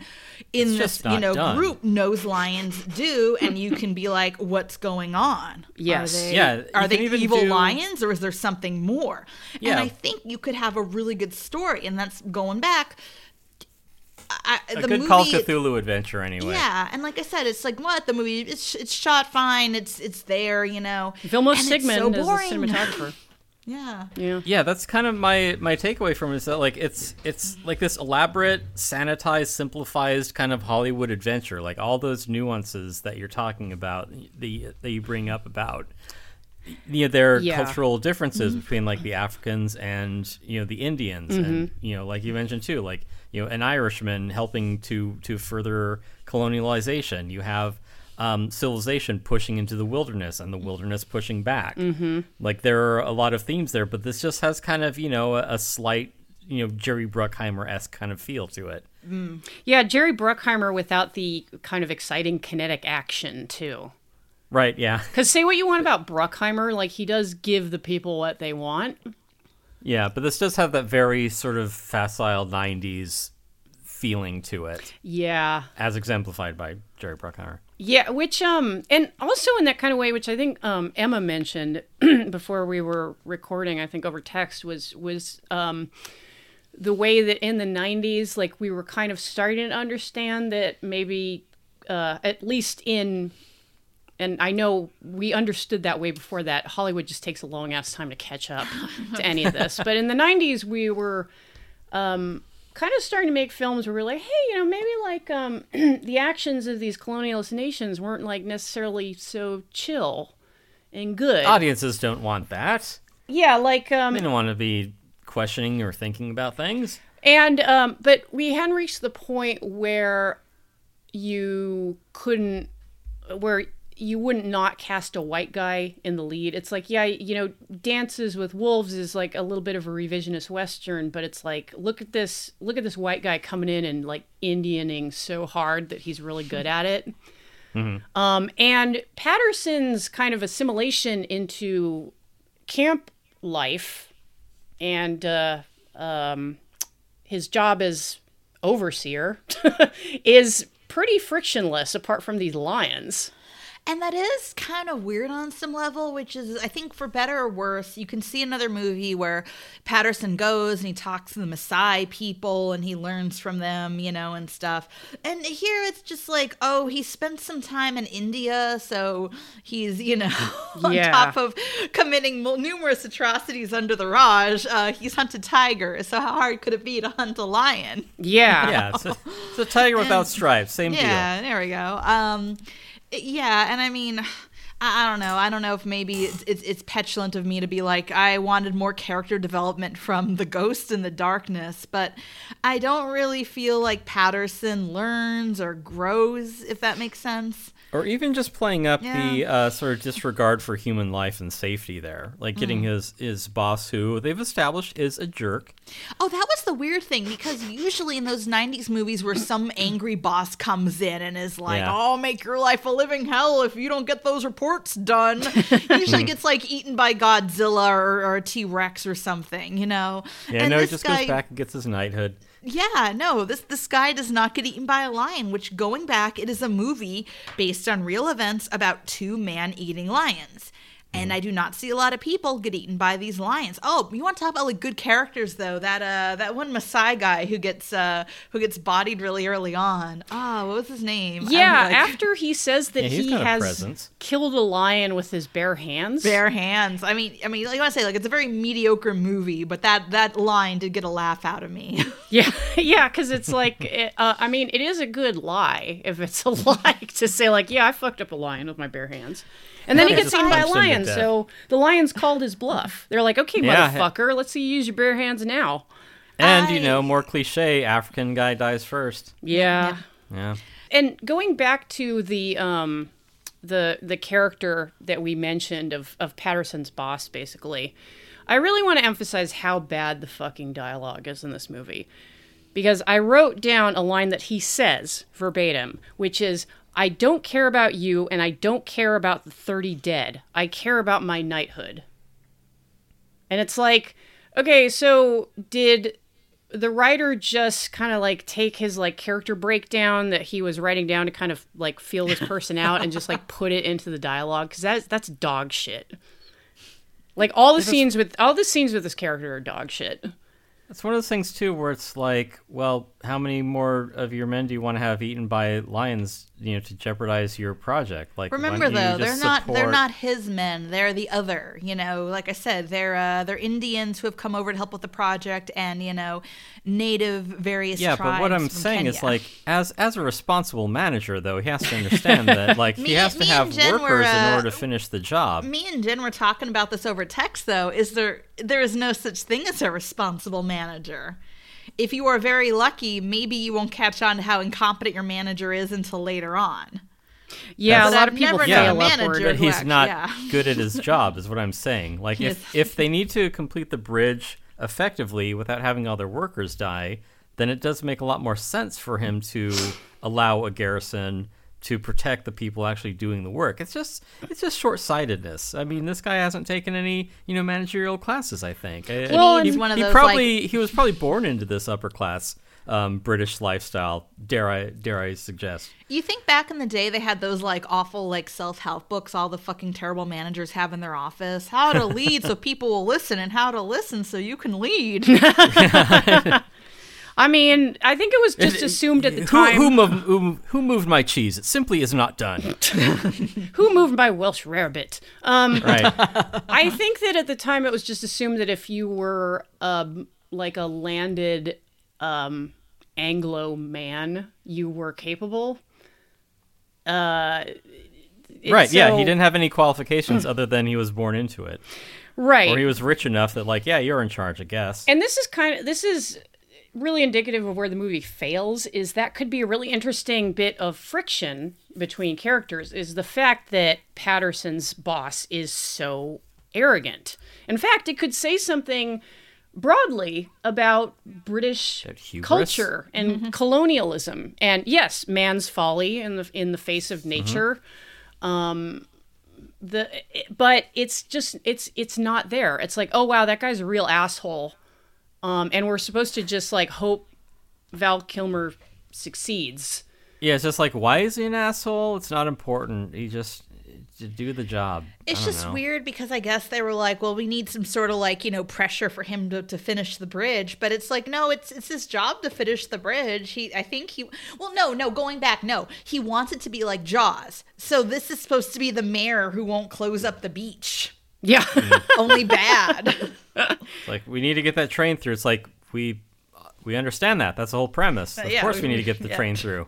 in It's this you know done. group knows lions do, and you can be like, "What's going on? Yes. are they, Yeah, are they evil do- lions, or is there something more?" And I think you could have a really good story, and that's going back. I, A the good movie, Call Cthulhu adventure, anyway. yeah, and like I said, it's like what the movie. It's it's shot fine. It's it's there, you know. Vilmos and it's Zsigmond so is the boring. cinematographer. Yeah. Yeah. Yeah, that's kind of my my takeaway from it is that like it's it's like this elaborate, sanitized, simplified kind of Hollywood adventure. Like all those nuances that you're talking about, the that you bring up about you know their Yeah. cultural differences between like the Africans and you know the Indians, and you know like you mentioned too, like you know an Irishman helping to to further colonialization. You have um, civilization pushing into the wilderness and the wilderness pushing back. Mm-hmm. Like there are a lot of themes there, but this just has kind of you know a, a slight you know Jerry Bruckheimer esque kind of feel to it. Yeah, Jerry Bruckheimer without the kind of exciting kinetic action too. Right? Yeah. Because say what you want about Bruckheimer, like he does give the people what they want. Yeah, but this does have that very sort of facile '90s feeling to it, Yeah, as exemplified by Jerry Bruckheimer. yeah. Which um, and also in that kind of way, which I think um Emma mentioned before we were recording, I think over text was was um the way that in the '90s, like we were kind of starting to understand that maybe uh at least in and I know we understood that way before that. Hollywood just takes a long ass time to catch up to any of this. But in the 90s, we were um, kind of starting to make films where we're like, hey, you know, maybe like um, the actions of these colonialist nations weren't like necessarily so chill and good. Audiences don't want that. Yeah, like um, They don't want to be questioning or thinking about things. And um, but we hadn't reached the point where you couldn't, where you wouldn't not cast a white guy in the lead. It's like, yeah, you know, Dances with Wolves is like a little bit of a revisionist western, but it's like, look at this, look at this white guy coming in and like Indianing so hard that he's really good at it. Um, and Patterson's kind of assimilation into camp life and uh, um, his job as overseer is pretty frictionless apart from these lions. And that is kind of weird on some level, which is, I think, for better or worse, you can see another movie where Patterson goes and he talks to the Maasai people and he learns from them, you know, and stuff. And here it's just like, oh, he spent some time in India, so he's, you know, on Yeah. top of committing numerous atrocities under the Raj. Uh, he's hunted tigers, so how hard could it be to hunt a lion? Yeah. Yeah, it's a, it's a tiger without stripes. Same deal. Yeah, there we go. Um, yeah, and I mean, I, don't know. I don't know if maybe it's, it's it's petulant of me to be like I wanted more character development from the ghost in the darkness, but I don't really feel like Patterson learns or grows, if that makes sense. Or even just playing up the uh, sort of disregard for human life and safety there. Like getting Mm. his, his boss, who they've established is a jerk. Oh, that was the weird thing because usually in those 90s movies where some angry boss comes in and is like, Yeah. "I'll make your life a living hell if you don't get those reports done," usually gets like eaten by Godzilla or, or a T Rex or something, you know? Yeah, And no, he just guy- goes back and gets his knighthood. Yeah, no, this this guy does not get eaten by a lion. Which, going back, it is a movie based on real events about two man-eating lions. And I do not see a lot of people get eaten by these lions. Oh, you want to talk about like good characters though? That uh, that one Maasai guy who gets uh, who gets bodied really early on. Ah, what was his name? Yeah, like- after he says that Yeah, he got a has presence. killed a lion with his bare hands. bare hands. I mean, I mean, like I want to say, like it's a very mediocre movie, but that that line did get a laugh out of me. Yeah, yeah, because it's like, it, uh, I mean, it is a good lie if it's a lie to say like, yeah, I fucked up a lion with my bare hands, and then he gets eaten by a punched him to lion. So the lions called his bluff. They're like, okay, Yeah. motherfucker, let's see you use your bare hands now. And, you know, more cliche, African guy dies first. Yeah. Yeah. and going back to the um the the character that we mentioned of of Patterson's boss basically I really want to emphasize how bad the fucking dialogue is in this movie because I wrote down a line that he says verbatim which is I don't care about you and I don't care about the 30 dead I care about my knighthood and it's like okay so did the writer just kind of like take his like character breakdown that he was writing down to kind of like feel this person out and just like put it into the dialogue because that's that's dog shit. Like all the scenes with all the scenes with this character are dog shit. It's one of those things too where it's like, well, how many more of your men do you want to have eaten by lions? You know, to jeopardize your project. Like, Remember though, they're not they're not his men. They're the other. You know, like I said, they're uh, they're Indians who have come over to help with the project, and you know, native various. Yeah, but what I'm saying is like, as as a responsible manager, though, he has to understand that like Me- he has to have workers were, in uh, order to finish the job. me and Jen were talking about this over text though is there there is no such thing as a responsible manager if you are very lucky maybe you won't catch on to how incompetent your manager is until later on Yeah, a lot I've of people never known a manager upward. but he's not yeah. good at his job is what i'm saying like if if they need to complete the bridge effectively without having all their workers die then it does make a lot more sense for him to allow a garrison to protect the people actually doing the work. It's just it's just short-sightedness. I mean this guy hasn't taken any you know managerial classes i think. I- Well, he, He's one of he those, probably he was probably born into this upper class um, british lifestyle dare i dare i suggest. You think back in the day they had those like awful like self-help books all the fucking terrible managers have in their office? How to lead so people will listen and how to listen so you can lead I mean, I think it was just assumed at the time. who, moved, who, who moved my cheese? It simply is not done. Who moved my Welsh rarebit? Um, Right. I think that at the time it was just assumed that if you were um, like a landed um, Anglo man, you were capable. Uh, right. Yeah. He didn't have any qualifications other than he was born into it, Right. or he was rich enough that, like, yeah, you're in charge, I guess. and this is kind of this is really indicative of where the movie fails is that could be a really interesting bit of friction between characters is the fact that patterson's boss is so arrogant. In fact it could say something broadly about british That hubris? culture and colonialism. And yes man's folly in the in the face of nature. Um the but it's just it's it's not there. It's like oh wow that guy's a real asshole um, and we're supposed to just like hope Val Kilmer succeeds. yeah. It's just like, why is he an asshole? It's not important. He just to do the job. It's just know. weird because I guess they were like, well, we need some sort of like, you know, pressure for him to, to finish the bridge. But it's like, no, it's it's his job to finish the bridge. He I think he well no, no, going back, no. He wants it to be like Jaws. So this is supposed to be the mayor who won't close up the beach. Yeah. Only bad. It's like we need to get that train through. It's like we we understand that. That's the whole premise. Of yeah, course, we we- need to get the yeah. train through.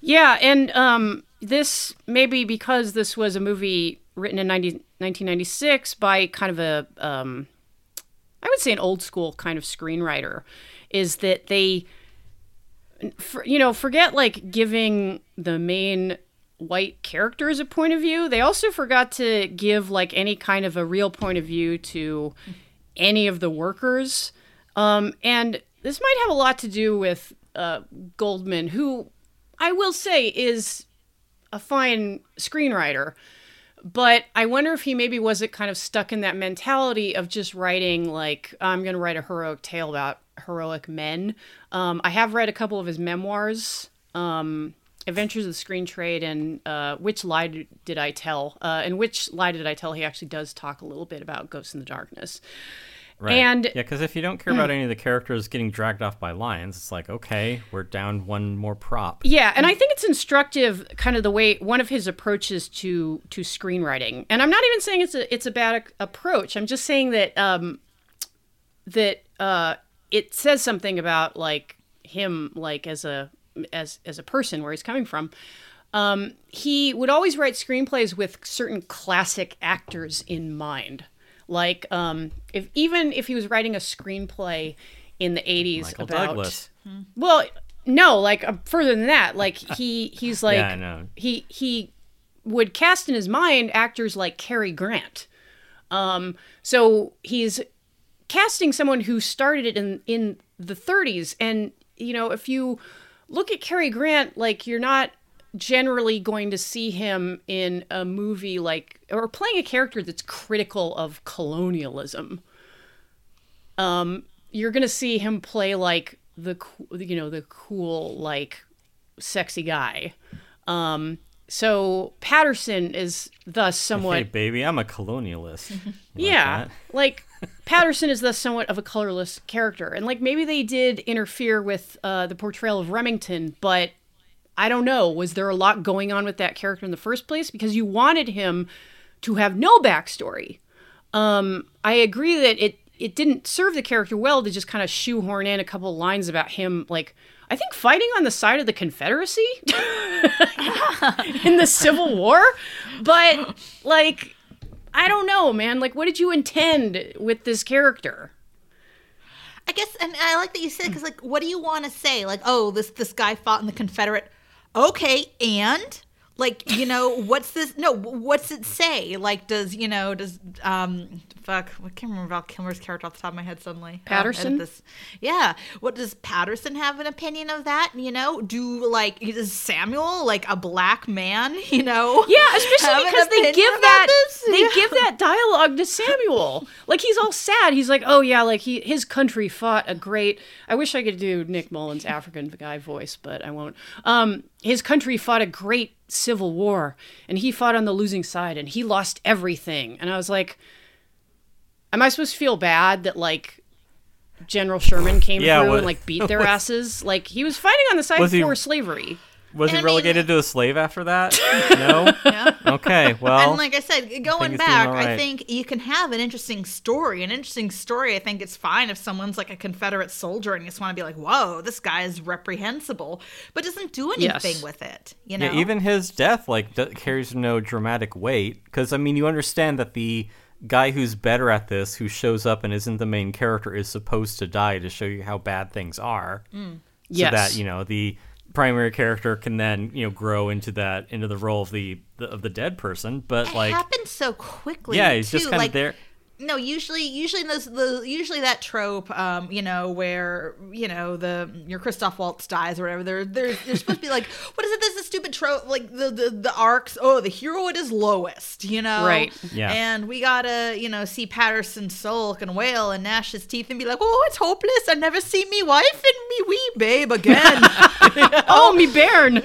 yeah, and um, this maybe because this was a movie written in 90, 1996 by kind of a um, I would say an old school kind of screenwriter, is that they, for, you know, forget like giving the main white characters a point of view. They also forgot to give like any kind of a real point of view to any of the workers. Um, and this might have a lot to do with uh, Goldman, who I will say is a fine screenwriter. But I wonder if he maybe wasn't kind of stuck in that mentality of just writing like I'm going to write a heroic tale about heroic men. Um, I have read a couple of his memoirs, um, Adventures of the Screen Trade, and uh, Which Lie Did- I Tell? Uh, and Which Lie Did I Tell? He actually does talk a little bit about Ghosts in the Darkness. Right. And- yeah, because if you don't care about any of the characters getting dragged off by lions, it's like okay, we're down one more prop. Yeah, and I think it's instructive, kind of the way one of his approaches to to screenwriting. And I'm not even saying it's a it's a bad ac- approach. I'm just saying that um, that uh, it says something about like him, like as a as as a person, where he's coming from. Um, he would always write screenplays with certain classic actors in mind. Like um, if even if he was writing a screenplay in the 80s Michael about Douglas. well, no, like uh, further than that. Like he he's like Yeah, I know. he he would cast in his mind actors like Cary Grant. Um, so he's casting someone who started it in in the 30s, and you know if you look at Cary Grant, like you're not generally going to see him in a movie like or playing a character that's critical of colonialism. Um, you're gonna see him play like the you know the cool like sexy guy. Um so Patterson is thus somewhat Hey, baby, I'm a colonialist. Like yeah, that? like Patterson is thus somewhat of a colorless character, and like maybe they did interfere with uh, the portrayal of Remington, but I don't know. Was there a lot going on with that character in the first place? Because you wanted him to have no backstory. Um, I agree that it it didn't serve the character well to just kind of shoehorn in a couple lines about him, like I think fighting on the side of the Confederacy in the Civil War, but like I don't know, man. Like, what did you intend with this character? I guess, and I like that you said because, like, what do you want to say? Like, oh, this this guy fought in the Confederate. Okay, and like, you know, what's this? No, what's it say? Like, does you know, does um, fuck, I can't remember Val Kilmer's character off the top of my head suddenly. Patterson? this. Yeah. What does Patterson have an opinion of that? You know, do like is Samuel like a black man? You know? Yeah, especially because they give that this? they Yeah. give that dialogue to Samuel. Like he's all sad. He's like, "Oh yeah, like he his country fought a great. I wish I could do Nick Mullins' African guy voice, but I won't. Um, his country fought a great civil war, and he fought on the losing side, and he lost everything. And I was like, am I supposed to feel bad that like? General Sherman came Yeah, through what- and like beat their asses. Like he was fighting on the side he- for slavery. Was And he I mean- relegated to a slave after that? No. Yeah. Okay. Well. and like I said, going it's doing back, all I think you can have an interesting story. An interesting story, I think it's fine if someone's like a Confederate soldier and you just want to be like, "Whoa, this guy is reprehensible," but doesn't do anything Yes. with it. You know, Yeah, even his death like d- carries no dramatic weight because I mean you understand that the guy who's better at this, who shows up and isn't the main character, is supposed to die to show you how bad things are, so Yes. So that you know the primary character can then you know grow into that into the role of the, the of the dead person. But it like, happens so quickly. yeah, he's too. just kind like, of there. No, usually, usually those the usually that trope, um, you know, where you know the your Christoph Waltz dies or whatever. There, there's there's supposed to be like, what is it? This is stupid trope, like the, the the arcs. Oh, the hero at his lowest, you know, Right. Yeah. And we gotta, you know, see Patterson sulk and wail and gnash his teeth and be like, oh, it's hopeless. I never see me wife and me wee babe again. Oh, me bairn.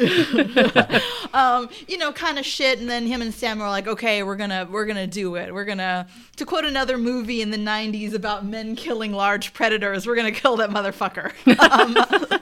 um, you know, kind of shit. And then him and Sam are like, okay, we're gonna we're gonna do it. We're gonna to quote another movie in the '90s about men killing large predators. We're gonna kill that motherfucker. um,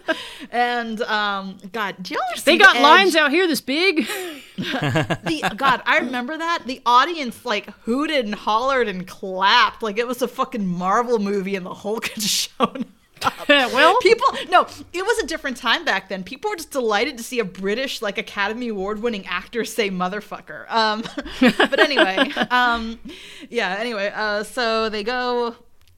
and um, God, do y'all see They got The lines out here this big. The God, I remember that the audience like hooted and hollered and clapped like it was a fucking Marvel movie and the Hulk had shown. well, People, no, it was a different time back then. People were just delighted to see a British, like Academy Award winning actor say motherfucker. Um, but anyway, um, yeah, anyway, uh, so they go,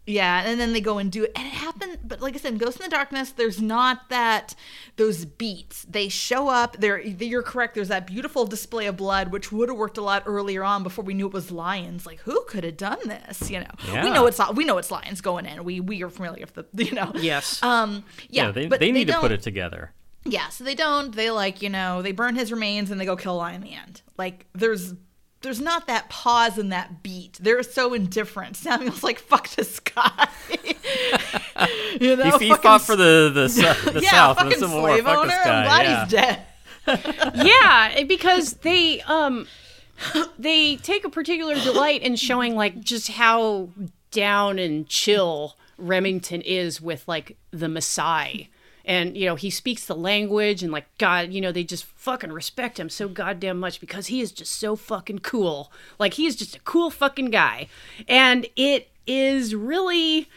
yeah, and then they go and do it. And it happened, but like I said, in Ghost in the Darkness, there's not that, those beats. They show up, they're, you're correct, there's that beautiful display of blood, which would have worked a lot earlier on before we knew it was lions. Like, who could have done this? You know, we know it's, we know it's lions going in. We, we are familiar with the, you know. yes. Um, yeah, Yeah, they, but they need to put it together. Yeah, so they don't. They like you know they burn his remains and they go kill a lion in the end. Like there's there's not that pause and that beat. They're so indifferent. Samuel's like fuck this guy. you know, He, he fucking fought for the the, sou- the yeah, South in fucking the Civil War. slave Fuck owner. this guy. I'm glad yeah. he's dead. yeah, because they um they take a particular delight in showing like just how down and chill Remington is with like the Maasai. And you know, he speaks the language and like God, you know, they just fucking respect him so goddamn much because he is just so fucking cool. Like he is just a cool fucking guy. And it is really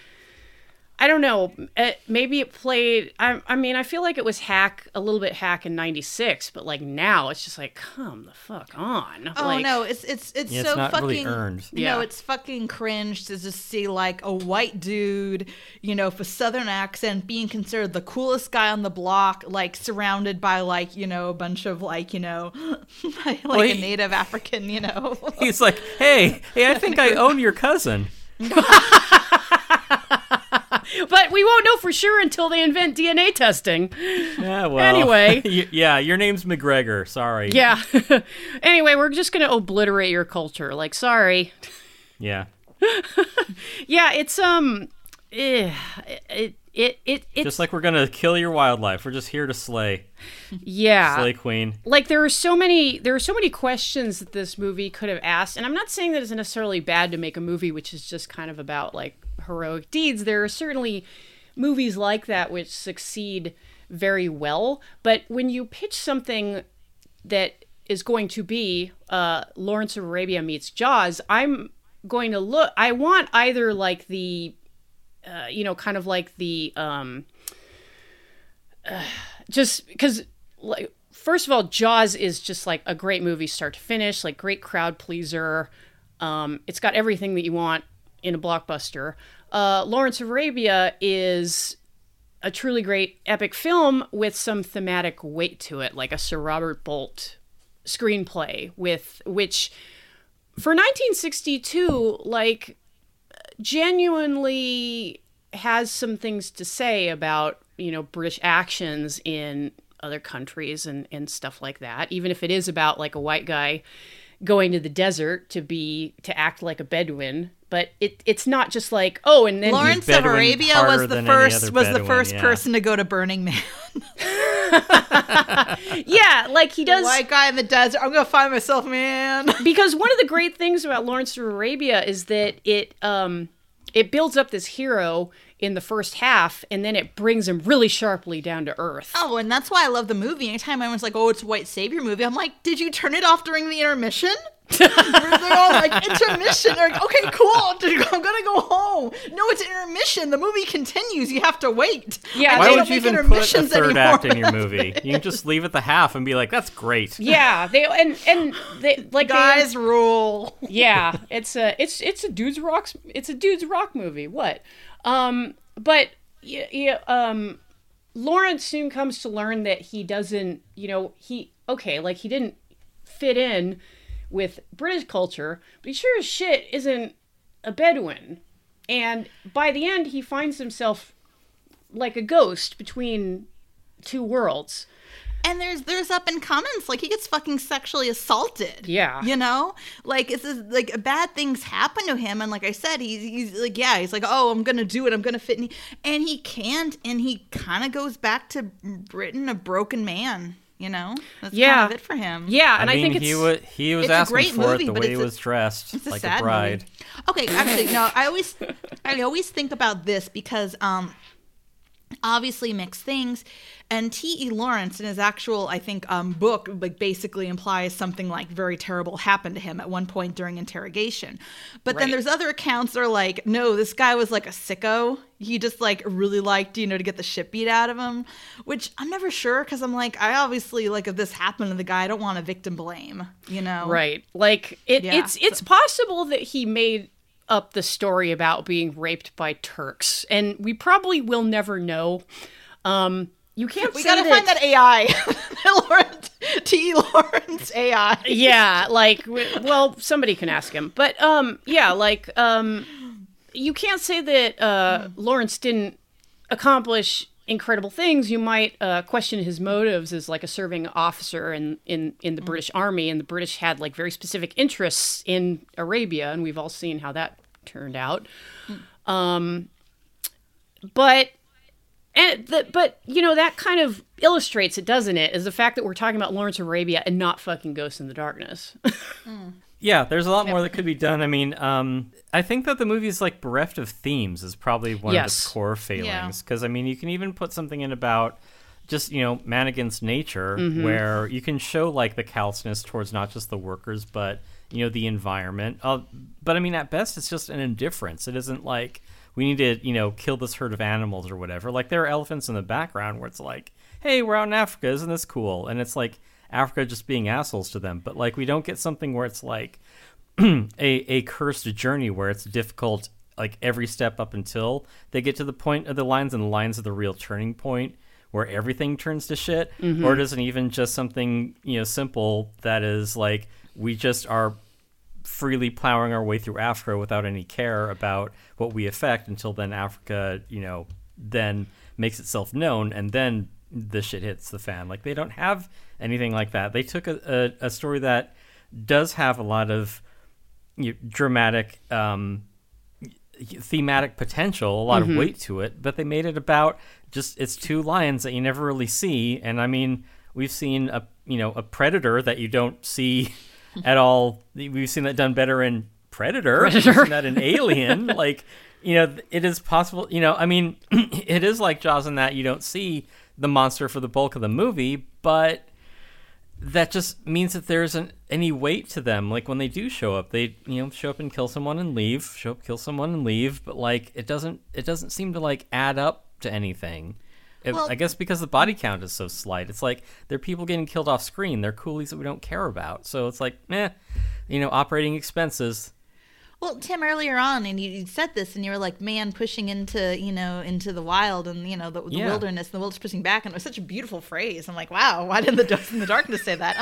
I don't know. Uh, maybe it played. I, I mean, I feel like it was hack a little bit hack in '96, but like now it's just like, come the fuck on. Oh like, no, it's it's it's Yeah, it's so not fucking really earned. Yeah. No, it's fucking cringe to just see like a white dude, you know, with a southern accent being considered the coolest guy on the block, like surrounded by like, you know, a bunch of like, you know, like Well, a native African, you know. He's like, hey, hey, I think I own your cousin. But we won't know for sure until they invent DNA testing. Yeah, well. Anyway. yeah, your name's McGregor. Sorry. Yeah. anyway, we're just gonna obliterate your culture. Like, sorry. Yeah. Yeah, it's um eh, it it it it's Just like we're gonna kill your wildlife, we're just here to slay, yeah. slay queen. like there are so many there are so many questions that this movie could have asked and i'm not saying that it's necessarily bad to make a movie which is just kind of about like heroic deeds. There are certainly movies like that which succeed very well but when you pitch something that is going to be uh, lawrence of arabia meets jaws i'm going to look i want either like the uh, you know kind of like the um just because like first of all jaws is just like a great movie start to finish like great crowd pleaser. Um, it's got everything that you want in a blockbuster. Uh, lawrence of arabia is a truly great epic film with some thematic weight to it like a sir robert bolt screenplay with which for 1962 like genuinely has some things to say about you know british actions in other countries and and stuff like that. Even if it is about like a white guy going to the desert to be to act like a bedouin but it it's not just like oh and then Lawrence of Arabia was the first other was the first yeah. person to go to Burning Man. yeah like he does White guy in the desert. I'm gonna find myself, man. because one of the great things about Lawrence of Arabia is that it um it builds up this hero in the first half and then it brings him really sharply down to earth. Oh, and that's why I love the movie. Anytime I was like, "Oh, it's a white savior movie," I'm like, "Did you turn it off during the intermission?" Where they're all like, "Intermission." They're like, "Okay, cool. I'm gonna go home." No, it's intermission. The movie continues. You have to wait. Yeah, Why would you even put a third act in your movie? You can just leave at the half and be like, "That's great." Yeah, they and and they like they- Guys rule. yeah, it's a it's it's a dude's rock it's a dude's rock movie. What? Um, but yeah, yeah, um, Lawrence soon comes to learn that he doesn't, you know, he okay, like he didn't fit in with British culture, but he sure as shit isn't a Bedouin. And by the end, he finds himself like a ghost between two worlds. And there's there's up in comments like he gets fucking sexually assaulted. Yeah. you know, like it's just, like bad things happen to him, and like I said, he's he's like yeah, he's like oh I'm gonna do it, I'm gonna fit, in. and he can't, and he kind of goes back to Britain a broken man. You know, that's Yeah. kind of it for him. Yeah, and I I, think it's he was he was asking great for movie, it the way he it's a- was dressed, a like a bride. movie. Okay, actually, no. I always, I always think about this because, um, obviously mixed things, and T. E. Lawrence in his actual, I think, um, book, like basically implies something like very terrible happened to him at one point during interrogation. But then there's other accounts that are like, no, this guy was like a sicko. He just like really liked, you know, to get the shit beat out of him, which I'm never sure because I'm like, I obviously like if this happened to the guy, I don't want to victim blame, you know? Right. Like it, Yeah, it's it's possible that he made up the story about being raped by Turks, and we probably will never know. Um, you can't. We say gotta find that AI, Lawrence T. Lawrence AI. Yeah, like well, somebody can ask him, but um, yeah, like um, you can't say that uh, Lawrence didn't accomplish incredible things. You might uh, question his motives as like a serving officer in in in the British Army, and the British had like very specific interests in Arabia, and we've all seen how that turned out. Um, but and the, but you know that kind of illustrates it, doesn't it? Is the fact that we're talking about Lawrence of Arabia and not fucking Ghosts in the Darkness. Yeah, there's a lot more that could be done. I mean, um, I think that the movie's like bereft of themes is probably one of Yes. its core failings. Because I mean, you can even put something in about just you know man against nature, where you can show like the callousness towards not just the workers, but you know the environment. Uh, but I mean, at best, it's just an indifference. It isn't like we need to you know kill this herd of animals or whatever. Like there are elephants in the background where it's like, hey, we're out in Africa, isn't this cool? And it's like Africa just being assholes to them. But like we don't get something where it's like a a cursed journey where it's difficult like every step up until they get to the point of the lines and the lines are the real turning point where everything turns to shit mm-hmm. or it isn't even just something you know simple that is like we just are freely plowing our way through Africa without any care about what we affect until then Africa, you know, then makes itself known and then the shit hits the fan. Like they don't have anything like that. They took a, a, a story that does have a lot of you know, dramatic um, thematic potential, a lot of weight to it, but they made it about just it's two lions that you never really see, and I mean we've seen a you know a predator that you don't see at all. We've seen that done better in Predator. Predator. We've seen that in Alien. like you know, it is possible. You know, I mean, it is like Jaws in that you don't see the monster for the bulk of the movie, but that just means that there isn't any weight to them. Like when they do show up, they you know show up and kill someone and leave, show up, kill someone and leave. But like it doesn't it doesn't seem to like add up to anything. It- Well- I guess because the body count is so slight, it's like they're people getting killed off screen. They're coolies that we don't care about. So it's like, eh, you know, operating expenses. Well, Tim, earlier on, and you, you said this, and you were like, "Man, pushing into you know into the wild and you know the, the Yeah. wilderness, and the wilderness pushing back," and it was such a beautiful phrase. I'm like, "Wow, why didn't the Ghost in the Darkness say that?"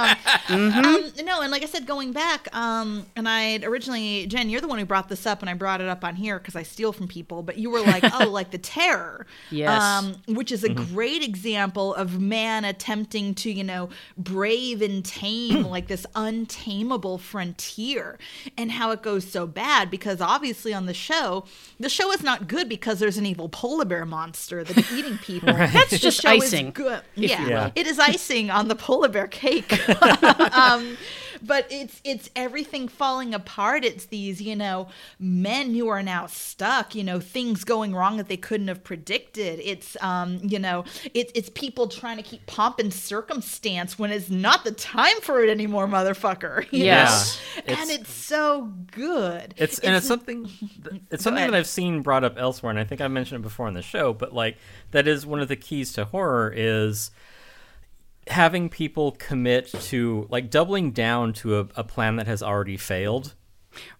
Um, um, no, and like I said, going back, um, and I originally, Jen, you're the one who brought this up, and I brought it up on here because I steal from people, but you were like, "Oh, like the terror," Yes. um, which is a great example of man attempting to, you know, brave and tame like this untamable frontier and how it goes so bad because obviously on the show, the show is not good because there's an evil polar bear monster that's eating people. That's The just icing, Good. if Yeah, it is icing on the polar bear cake. um, but it's it's everything falling apart. It's these you know men who are now stuck. You know things going wrong that they couldn't have predicted. It's um you know it's it's people trying to keep pomp and circumstance when it's not the time for it anymore, motherfucker. Yes. Yeah, and it's- it's so good. It's and it's something it's something that I've seen brought up elsewhere, and I think I mentioned it before on the show. But like that is one of the keys to horror is having people commit to like doubling down to a, a plan that has already failed.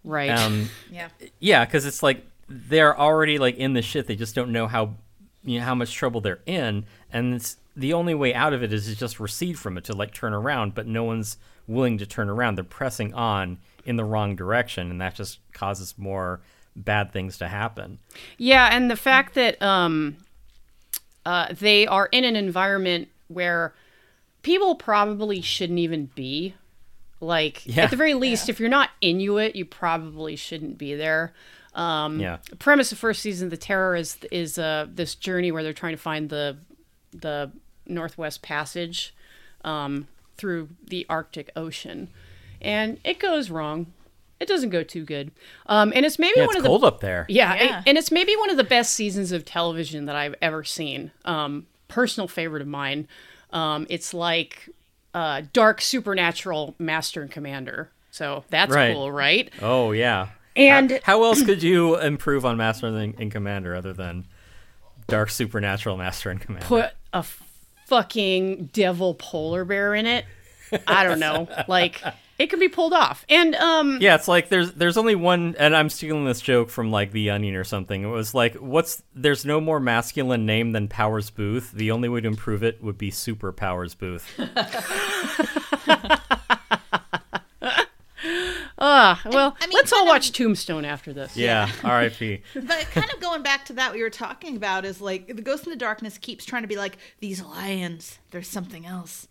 Right. Um, yeah. yeah, because it's like they're already like in the shit. They just don't know how you know how much trouble they're in, and it's the only way out of it is to just recede from it to like turn around. But no one's willing to turn around. They're pressing on in the wrong direction, and that just causes more bad things to happen. Yeah, and the fact that um, uh, they are in an environment where people probably shouldn't even be. Like, Yeah. at the very least, if you're not Inuit, you probably shouldn't be there. Um, Yeah. The premise of first season, of The Terror, is is uh, this journey where they're trying to find the the Northwest Passage um, through the Arctic Ocean, and it goes wrong. It doesn't go too good, um, and it's maybe Yeah, one it's of the cold up there. yeah, Yeah. it- and it's maybe one of the best seasons of television that I've ever seen. Um, personal favorite of mine. Um, it's like uh, dark supernatural Master and Commander. So that's Right. cool, right? Oh yeah. And how, how else could you improve on Master and, and Commander other than Dark Supernatural Master and Commander? put a fucking devil polar bear in it. I don't know. Like it can be pulled off. And um Yeah, it's like there's there's only one, and I'm stealing this joke from like The Onion or something. It was like, what's there's no more masculine name than Powers Boothe. The only way to improve it would be Super Powers Boothe. uh, well, I mean, let's all kind of- watch Tombstone after this. Yeah, R.I.P. but kind of going back to that we were talking about is like the ghost in the darkness keeps trying to be like these lions there's something else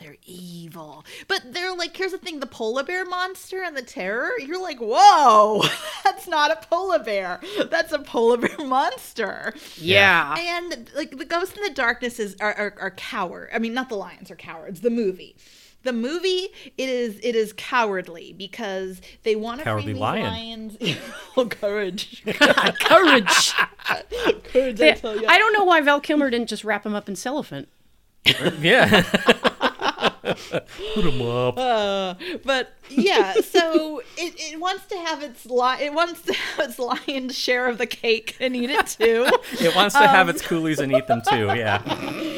they're evil but they're like here's the thing the polar bear monster and the terror you're like whoa that's not a polar bear that's a polar bear monster Yeah. and like the ghost in the darkness is are, are, are coward i mean not the lions are cowards the movie the movie it is it is cowardly because they want to Cowardly bring these lion. lions oh courage Courage. courage I tell ya. I don't know why Val Kilmer didn't just wrap him up in cellophane. yeah. Put 'em up. Uh, but yeah, so it, it wants to have its li- it wants to have its lion's share of the cake and eat it too. It wants to have its coolies and eat them too. Yeah.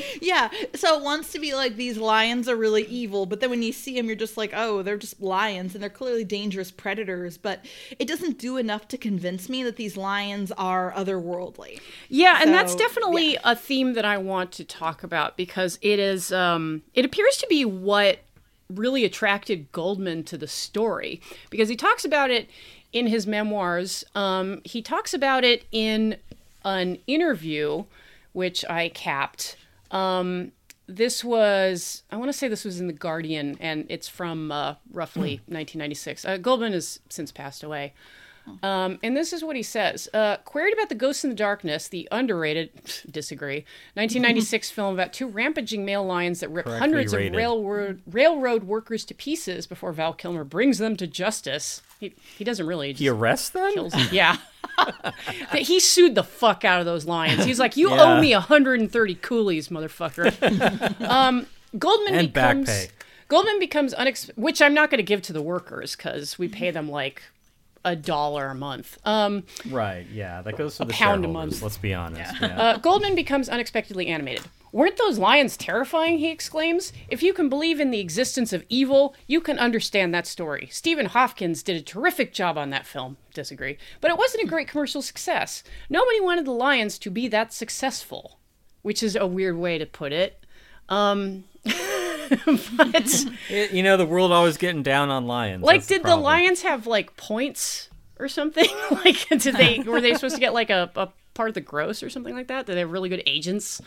yeah, so it wants to be like these lions are really evil, but then when you see them, you're just like, oh, they're just lions and they're clearly dangerous predators. But it doesn't do enough to convince me that these lions are otherworldly. Yeah, and that's So, definitely a theme that I want to talk about because it is um it appears to be what really attracted Goldman to the story because he talks about it in his memoirs. Um, he talks about it in an interview which I capped. Um, this was I want to say this was in the Guardian and it's from uh, roughly 1996. Uh, Goldman has since passed away. Um, and this is what he says. Uh, queried about The Ghost in the Darkness, the underrated, disagree, 1996 film about two rampaging male lions that rip Correctly hundreds rated. of railroad, railroad workers to pieces before Val Kilmer brings them to justice. He, he doesn't really. Just He arrests them? kills them. Yeah. he sued the fuck out of those lions. He's like, you Yeah. owe me 130 coolies, motherfucker. um, Goldman And back becomes pay. Goldman becomes unex, which I'm not going to give to the workers because we pay them like a dollar a month. Um, Right, yeah. That goes to the pound a month. Let's be honest. Yeah. uh, Goldman becomes unexpectedly animated. Weren't those lions terrifying? He exclaims. If you can believe in the existence of evil, you can understand that story. Stephen Hopkins did a terrific job on that film. Disagree. But it wasn't a great commercial success. Nobody wanted the lions to be that successful, which is a weird way to put it. Um, but It- you know, the world always getting down on lions. like, That's did the problem. lions have like points or something? like, did they were they supposed to get like a, a part of the gross or something like that? Did they have really good agents?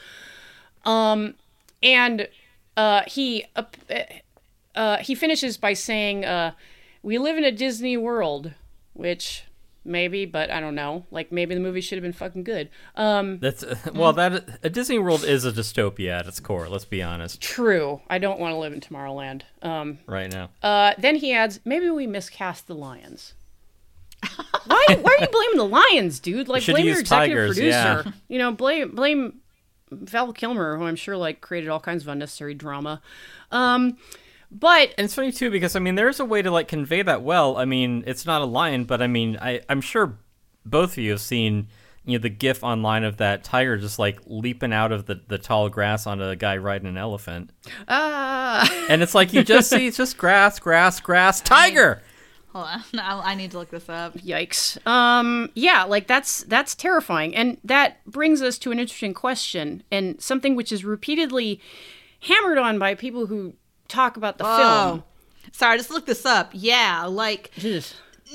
Um, and uh, he uh, uh, he finishes by saying, uh, "We live in a Disney world," which maybe, but I don't know. Like maybe the movie should have been fucking good. Um, That's well, that a Disney World is a dystopia at its core. Let's be honest. true. I don't want to live in Tomorrowland. Um, Right now, Uh, then he adds, maybe we miscast the lions. why, why are you blaming the lions, dude? Like, should blame your executive tigers, producer. yeah. You know, blame blame Val Kilmer, who I'm sure like created all kinds of unnecessary drama. Um, but and it's funny too because I mean, there's a way to like convey that well. I mean, it's not a lion, but I mean, I I'm sure both of you have seen you know the GIF online of that tiger just like leaping out of the the tall grass onto a guy riding an elephant, uh, and it's like you just see it's just grass, grass, grass, tiger. Hold on. I need to look this up. yikes. Um, yeah, like that's that's terrifying, and that brings us to an interesting question and something which is repeatedly hammered on by people who talk about the film. Sorry, I just looked this up. Yeah, like Ugh.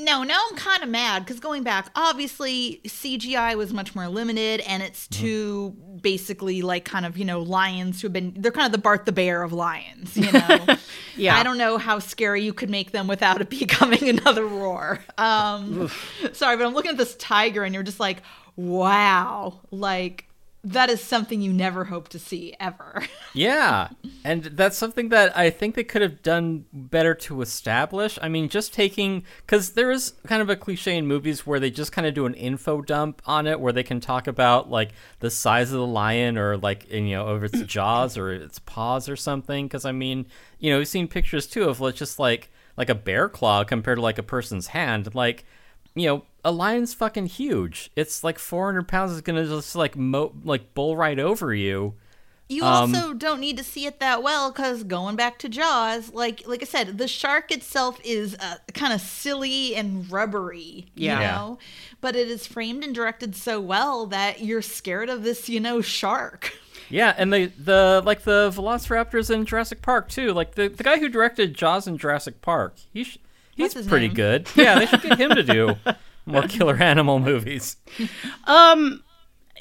no, now I'm kind of mad because going back, obviously CGI was much more limited, and it's two basically like kind of you know lions who have been they're kind of the Bart the Bear of lions, you know. Yeah. I don't know how scary you could make them without it becoming another roar. Um, sorry, but I'm looking at this tiger, and you're just like, wow, like that is something you never hope to see ever. Yeah, and that's something that I think they could have done better to establish. I mean, just taking because there is kind of a cliche in movies where they just kind of do an info dump on it, where they can talk about like the size of the lion or like you know, over its jaws or its paws or something. Because I mean, you know, we've seen pictures too of like just like like a bear claw compared to like a person's hand, like. You know, a lion's fucking huge. It's like 400 pounds is gonna just like mo- like bull right over you. You Um, also don't need to see it that well because going back to Jaws, like like I said, the shark itself is uh, kind of silly and rubbery, Yeah. you Yeah. know, but it is framed and directed so well that you're scared of this, you know, shark. Yeah, and the the like the Velociraptors in Jurassic Park too. Like the, the guy who directed Jaws in Jurassic Park, he sh- he's pretty name? good. Yeah, they should get him to do more killer animal movies. Um,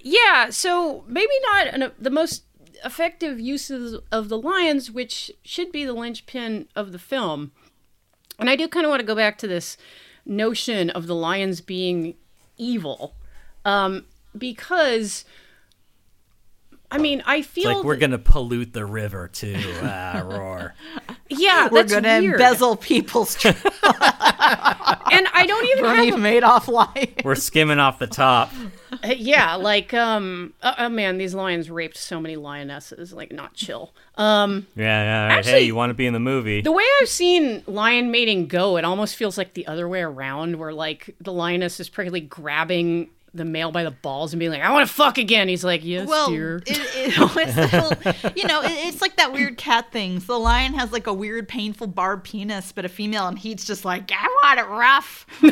yeah. So maybe not an, the most effective uses of the lions, which should be the linchpin of the film. And I do kind of want to go back to this notion of the lions being evil, um, because. I mean, I It's feel like we're gonna pollute the river too. Ah, roar. yeah, We're that's gonna weird. embezzle people's tr- and I don't even Bernie have a Madoff line. We're skimming off the top. Uh, yeah, like um, uh, oh man, these lions raped so many lionesses. Like, not chill. Um, Yeah, yeah. all right. Actually- hey, you want to be in the movie? the way I've seen lion mating go, it almost feels like the other way around, where like the lioness is practically grabbing the male by the balls and being like, "I want to fuck again." He's like, "Yes, Well, dear." it, it, it's you know, it, it's like that weird cat thing. So the lion has like a weird, painful barbed penis, but a female, and he's just like, I want it rough.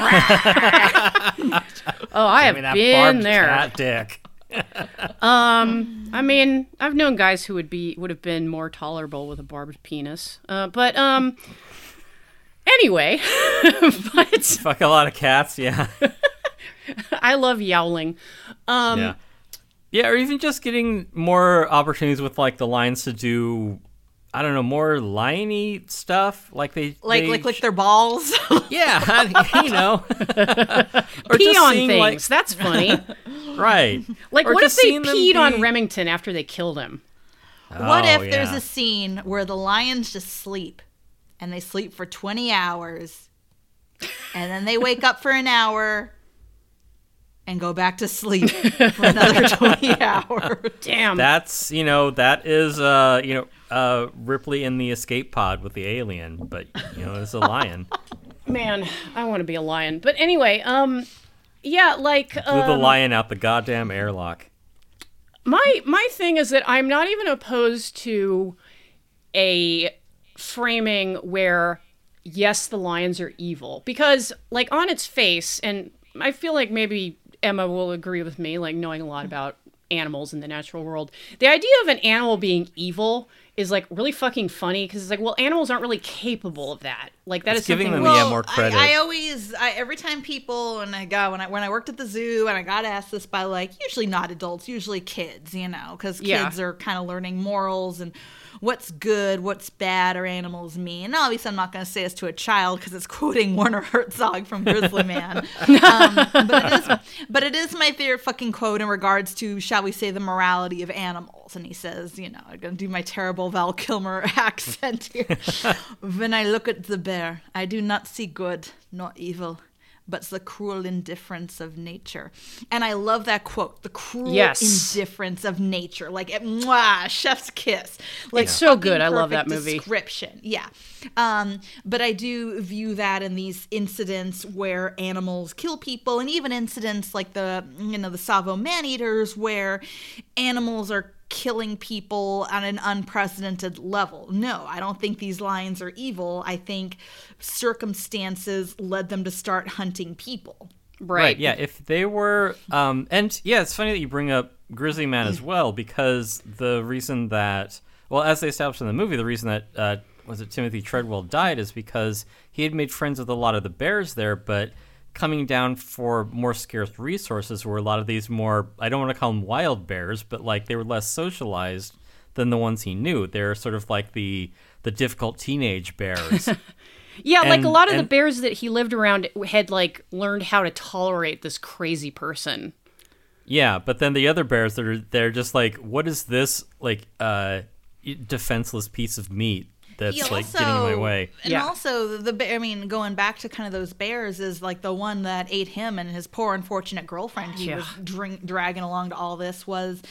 oh, I I mean, have that been barbed there. cat dick. Um, I mean, I've known guys who would be would have been more tolerable with a barbed penis. Uh, but um, anyway, but Fuck a lot of cats. Yeah. I love yowling. Um, yeah. Yeah, or even just getting more opportunities with like the lions to do I don't know, more liony stuff. Like they Like they like lick their balls. yeah, you know, or Pee just on things. like- that's funny. right? Like, Or what if they peed on be- Remington after they killed him? what Oh, if there's a scene where the lions just sleep and they sleep for 20 hours and then they wake up for an hour and go back to sleep for another 20 hours. Damn. That's you know that is uh you know uh Ripley in the escape pod with the alien, but you know it's a lion. Man, I want to be a lion. But anyway, um, yeah, like Blew the um, lion out the goddamn airlock. my my thing is that I'm not even opposed to a framing where yes, the lions are evil because like on its face, and I feel like maybe Emma will agree with me, like knowing a lot about animals in the natural world. The idea of an animal being evil is like really fucking funny because it's like, well, animals aren't really capable of that. Like that It's is giving them we- yeah, more credit. I, I always, I, every time people, and I got when I when I worked at the zoo, and I got asked this by like usually not adults, usually kids, you know, because kids Yeah. are kind of learning morals and what's good, what's bad, or animals mean. And obviously, I'm not going to say this to a child because it's quoting Werner Herzog from Grizzly Man. um, but it is, but it is my favorite fucking quote in regards to, shall we say, the morality of animals. And he says, you know, I'm going to do my terrible Val Kilmer accent here. when I look at the bear, I do not see good nor evil. But the cruel indifference of nature, and I love that quote: "The cruel Yes. indifference of nature." Like, it, mwah, chef's kiss. Like, It's so good. I love that movie. Description, yeah. Um, but I do view that in these incidents where animals kill people, and even incidents like the you know the Tsavo man eaters, where animals are killing people on an unprecedented level. No, I don't think these lions are evil. I think circumstances led them to start hunting people. right. Yeah, if they were, um, and yeah, it's funny that you bring up Grizzly Man as well because the reason that, well, as they established in the movie, the reason that uh, was it Timothy Treadwell died is because he had made friends with a lot of the bears there, but coming down for more scarce resources were a lot of these more I don't want to call them wild bears, but like they were less socialized than the ones he knew. They're sort of like the the difficult teenage bears. Yeah, like a lot of the bears that he lived around had like learned how to tolerate this crazy person. Yeah, but then the other bears that are they're just like, what is this like uh defenseless piece of meat that's He like getting in my way? And Yeah. also the bear. I mean, going back to kind of those bears is like the one that ate him and his poor unfortunate girlfriend. He Yeah. was drink, dragging along to all this was,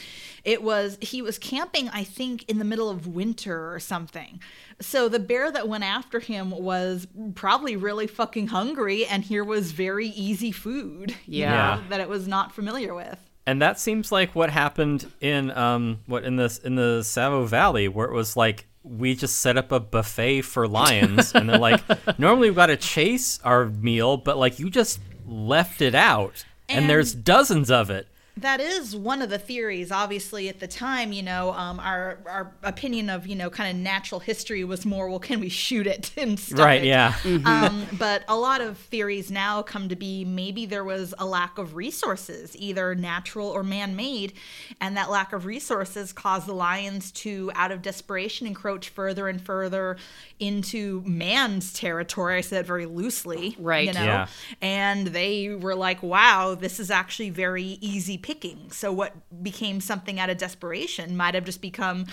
it was he was camping. I think in the middle of winter or something. So the bear that went after him was probably really fucking hungry, and here was very easy food. you Yeah. know, that it was not familiar with. And that seems like what happened in um what in this in the Tsavo Valley where it was like we just set up a buffet for lions and they're like normally we've got to chase our meal but like you just left it out and, And- there's dozens of it. That is one of the theories. Obviously, at the time, you know, um, our our opinion of you know kind of natural history was more, well, can we shoot it and stuff Right, it? yeah. Um, but a lot of theories now come to be maybe there was a lack of resources, either natural or man-made, and that lack of resources caused the lions to, out of desperation, encroach further and further into man's territory. I said very loosely, Right. You know, Yeah. and they were like, "Wow, this is actually very easy picking." So what became something out of desperation might have just become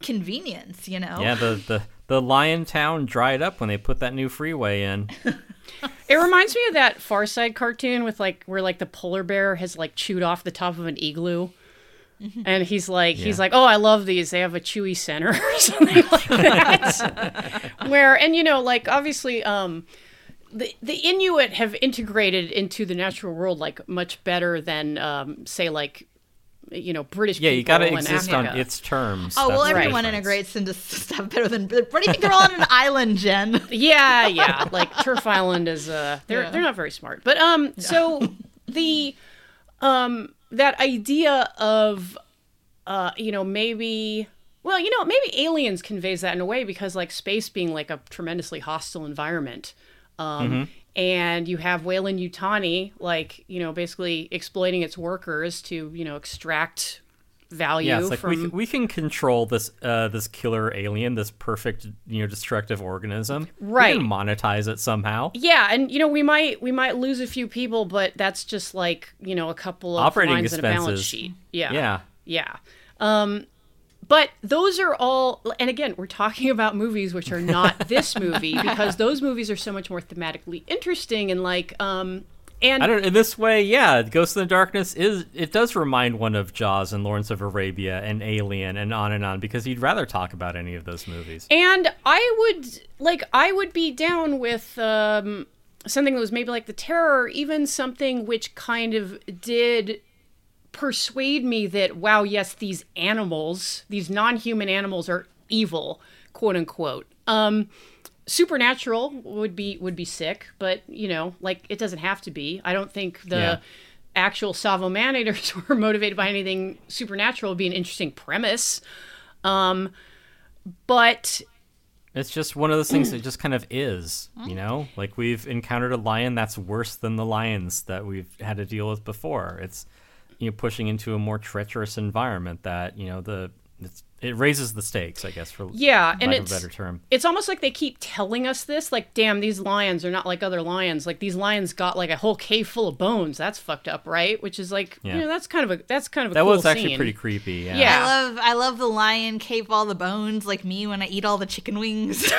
convenience, you know? Yeah, the the the lion town dried up when they put that new freeway in. It reminds me of that Far Side cartoon with like where like the polar bear has like chewed off the top of an igloo. And he's like, he's like, oh, I love these. They have a chewy center or something like that. Where, and you know, like obviously, um, the the Inuit have integrated into the natural world like much better than, um, say, like, you know, British. Yeah, you got to people in exist on its terms. Oh well, That's the everyone difference. integrates into stuff better than. What do you think they're all on an island, Jen? Yeah, yeah. Like Turf Island is uh they're Yeah. they're not very smart. But um so the um that idea of uh you know maybe well, you know, maybe aliens conveys that in a way because like space being like a tremendously hostile environment. Um and you have Weyland-Yutani like, you know, basically exploiting its workers to, you know, extract value Yeah, it's like from we, can, we can control this uh, this killer alien, this perfect you know destructive organism. Right. We can monetize it somehow. Yeah, and you know we might we might lose a few people, but that's just like you know a couple of Operating lines in a balance expenses. sheet. Yeah, Yeah. yeah. Um, but those are all, and again, we're talking about movies which are not this movie because those movies are so much more thematically interesting and like um and I don't. In this way, yeah, Ghost in the Darkness is. It does remind one of Jaws and Lawrence of Arabia and Alien and on and on because you'd rather talk about any of those movies. And I would like I would be down with um, something that was maybe like the terror, or even something which kind of did persuade me that wow, yes, these animals, these non-human animals, are evil, quote unquote. Um, supernatural would be would be sick, but you know, like it doesn't have to be. I don't think the Yeah. actual Tsavo Man-Eaters were motivated by anything supernatural. Would be an interesting premise. Um, but It's just one of those things that just kind of is, you know? Like we've encountered a lion that's worse than the lions that we've had to deal with before. It's you know pushing into a more treacherous environment that, you know, the it's, it raises the stakes, I guess for Yeah, lack and of a it's better term. it's almost like they keep telling us this like damn these lions are not like other lions like these lions got like a whole cave full of bones that's fucked up right which is like Yeah. you know that's kind of a that's kind of a That cool was actually scene. pretty creepy. Yeah. Yeah. I love I love the lion cave all the bones like me when I eat all the chicken wings.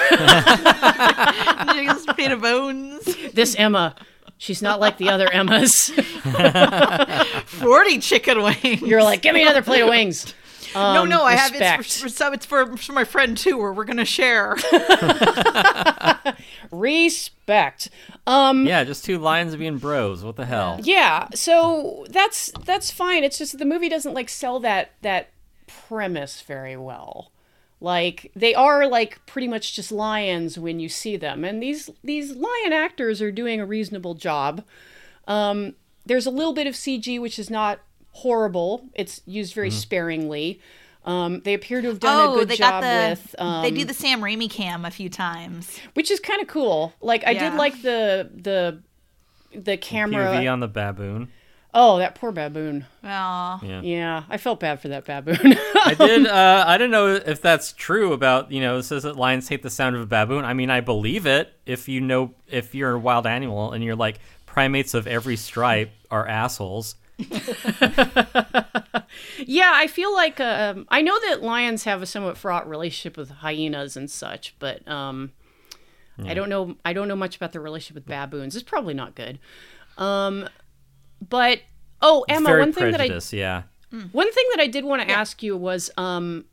Just made of bones. this emma she's not like the other emmas Forty chicken wings. you're like give me another plate of wings no, Um, no, I have respect. it's for, so it's for, for my friend too, or we're gonna share. respect um Yeah, just two lions being bros. What the hell? yeah so that's that's fine it's just the movie doesn't like sell that that premise very well like they are like pretty much just lions when you see them. And these these lion actors are doing a reasonable job. Um there's a little bit of cg which is not horrible. It's used very sparingly. Um, they appear to have done a oh, good they job got the with um, they do the Sam Raimi cam a few times. which is kind of cool. Like i did like the the the camera POV on the baboon. Oh that poor baboon Well, Yeah. Yeah, I felt bad for that baboon. I did. Uh, I don't know if that's true about you know. It says that lions hate the sound of a baboon. I mean, I believe it. If you know, if you're a wild animal and you're like primates of every stripe are assholes. yeah, I feel like um, I know that lions have a somewhat fraught relationship with hyenas and such, but um, I don't know. I don't know much about their relationship with baboons. It's probably not good. Um, but oh, Emma, very one thing that I. Yeah. One thing that I did want to ask you was, um,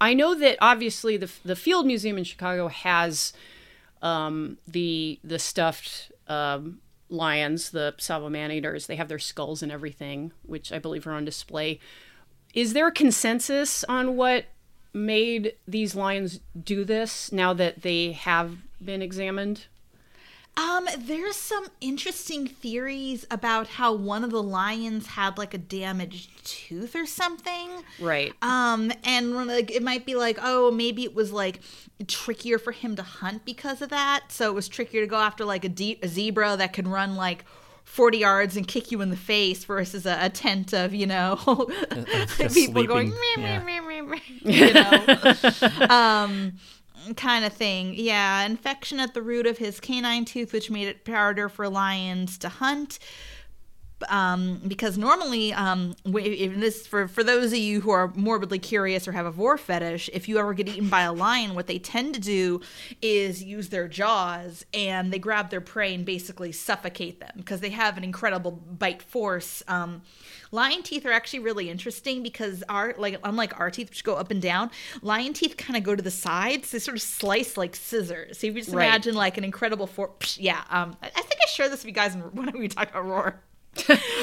I know that obviously the the Field Museum in Chicago has um, the the stuffed um, lions, the Tsavo Man-Eaters. They have their skulls and everything, which I believe are on display. Is there a consensus on what made these lions do this now that they have been examined? Um, there's some interesting theories about how one of the lions had like a damaged tooth or something. Right. Um, and like it might be like, oh, maybe it was like trickier for him to hunt because of that. So it was trickier to go after like a, de- a zebra that can run like 40 yards and kick you in the face versus a, a tent of, you know, people going, sleeping, meh, yeah. meh, meh, meh, you know, um, kind of thing. Yeah, infection at the root of his canine tooth, which made it harder for lions to hunt um, because normally, um, this for for those of you who are morbidly curious or have a vore fetish, if you ever get eaten by a lion, what they tend to do is use their jaws and they grab their prey and basically suffocate them because they have an incredible bite force. Um, lion teeth are actually really interesting because our like unlike our teeth which go up and down, lion teeth kind of go to the sides. They sort of slice like scissors. So if you just Right. imagine like an incredible force, yeah. Um, I, I think I shared this with you guys when we talked about roar.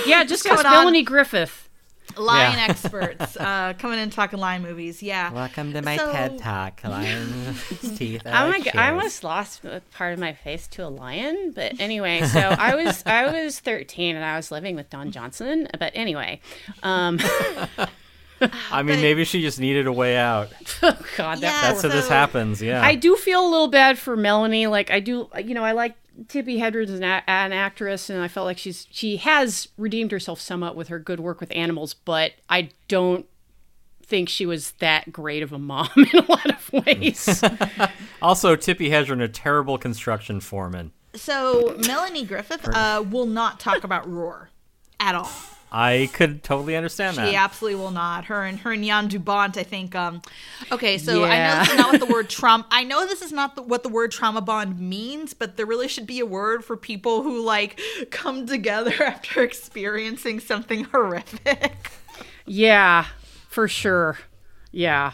Yeah, just going ask on? Melanie Griffith. Lion Yeah. experts uh, coming in and talking lion movies. Yeah. Welcome to my So- TED Talk. Lion's teeth. Oh are my god! I almost lost part of my face to a lion, but anyway. So I was I was 13 and I was living with Don Johnson. But anyway, um, I mean, but- maybe she just needed a way out. Oh God, that Yeah, That's how this happens. Yeah. I do feel a little bad for Melanie. Like I do, you know, I like Tippi Hedren as an, a- an actress, and I felt like she's she has redeemed herself somewhat with her good work with animals. But I don't think she was that great of a mom in a lot of ways. Also, Tippi Hedren, a terrible construction foreman. So Melanie Griffith uh, will not talk about Roar at all. I could totally understand that. She absolutely will not. Her and her and Jan de Bont, I think. Um, okay, so I know Yeah. this is not what the word trauma. I know this is not the, what the word trauma bond means, but there really should be a word for people who like come together after experiencing something horrific. Yeah, for sure. Yeah.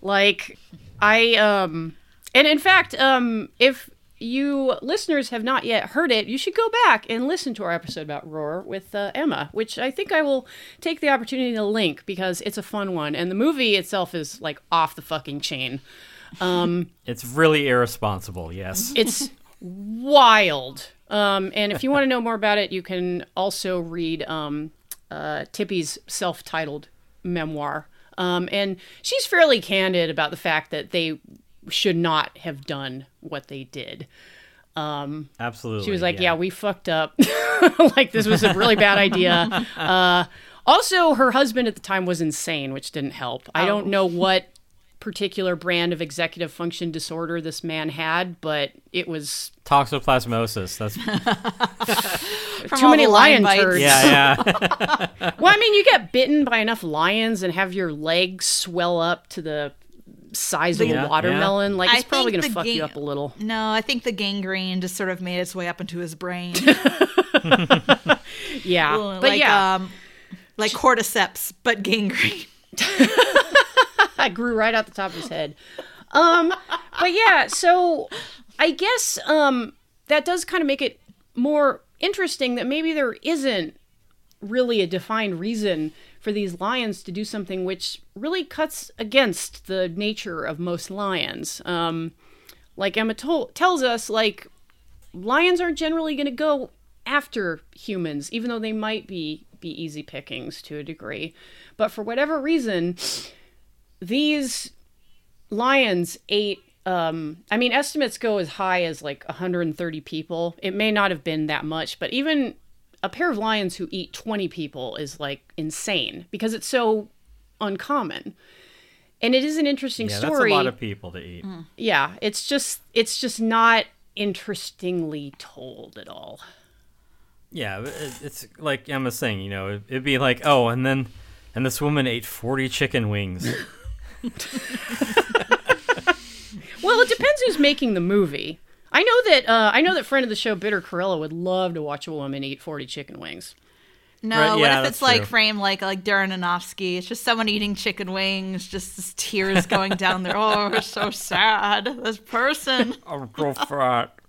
Like I um and in fact, um if you listeners have not yet heard it, you should go back and listen to our episode about Roar with uh, Emma, which I think I will take the opportunity to link because it's a fun one and the movie itself is like off the fucking chain. It's really irresponsible, yes. It's wild. Um, and if you want to know more about it, you can also read um, uh, Tippi's self titled memoir. Um, and she's fairly candid about the fact that they should not have done what they did. Um, Absolutely. She was like, yeah, we fucked up. like, this was a really bad idea. Uh, also, her husband at the time was insane, which didn't help. I don't know what particular brand of executive function disorder this man had, but it was Toxoplasmosis. That's too many the lion lion bites. turds. yeah, yeah. Well, I mean, you get bitten by enough lions and have your legs swell up to the size of a watermelon. Like, I it's probably going to the fuck you up a little. No, I think the gangrene just sort of made its way up into his brain. Yeah. like, but yeah, um, like cordyceps, but gangrene. I grew right out the top of his head. Um, but yeah, so I guess um, that does kind of make it more interesting that maybe there isn't really a defined reason for these lions to do something which really cuts against the nature of most lions. Um, like Emma tol- tells us, like lions aren't generally going to go after humans, even though they might be be easy pickings to a degree. But for whatever reason, these lions ate um i mean estimates go as high as like 130 people it may not have been that much but even a pair of lions who eat 20 people is like insane because it's so uncommon and it is an interesting yeah, that's a lot of people to eat. Mm. yeah it's just it's just not interestingly told at all Yeah, it's like Emma's saying, you know, it'd be like, oh, and then, and this woman ate 40 chicken wings. Well, it depends who's making the movie. I know that uh, I know that friend of the show, Bitter Corella, would love to watch a woman eat forty chicken wings. No, Right, what if it's like true. framed like like Darren Aronofsky? It's just someone eating chicken wings, just this tears going down there. Oh, it's so sad. This person. oh, go fat.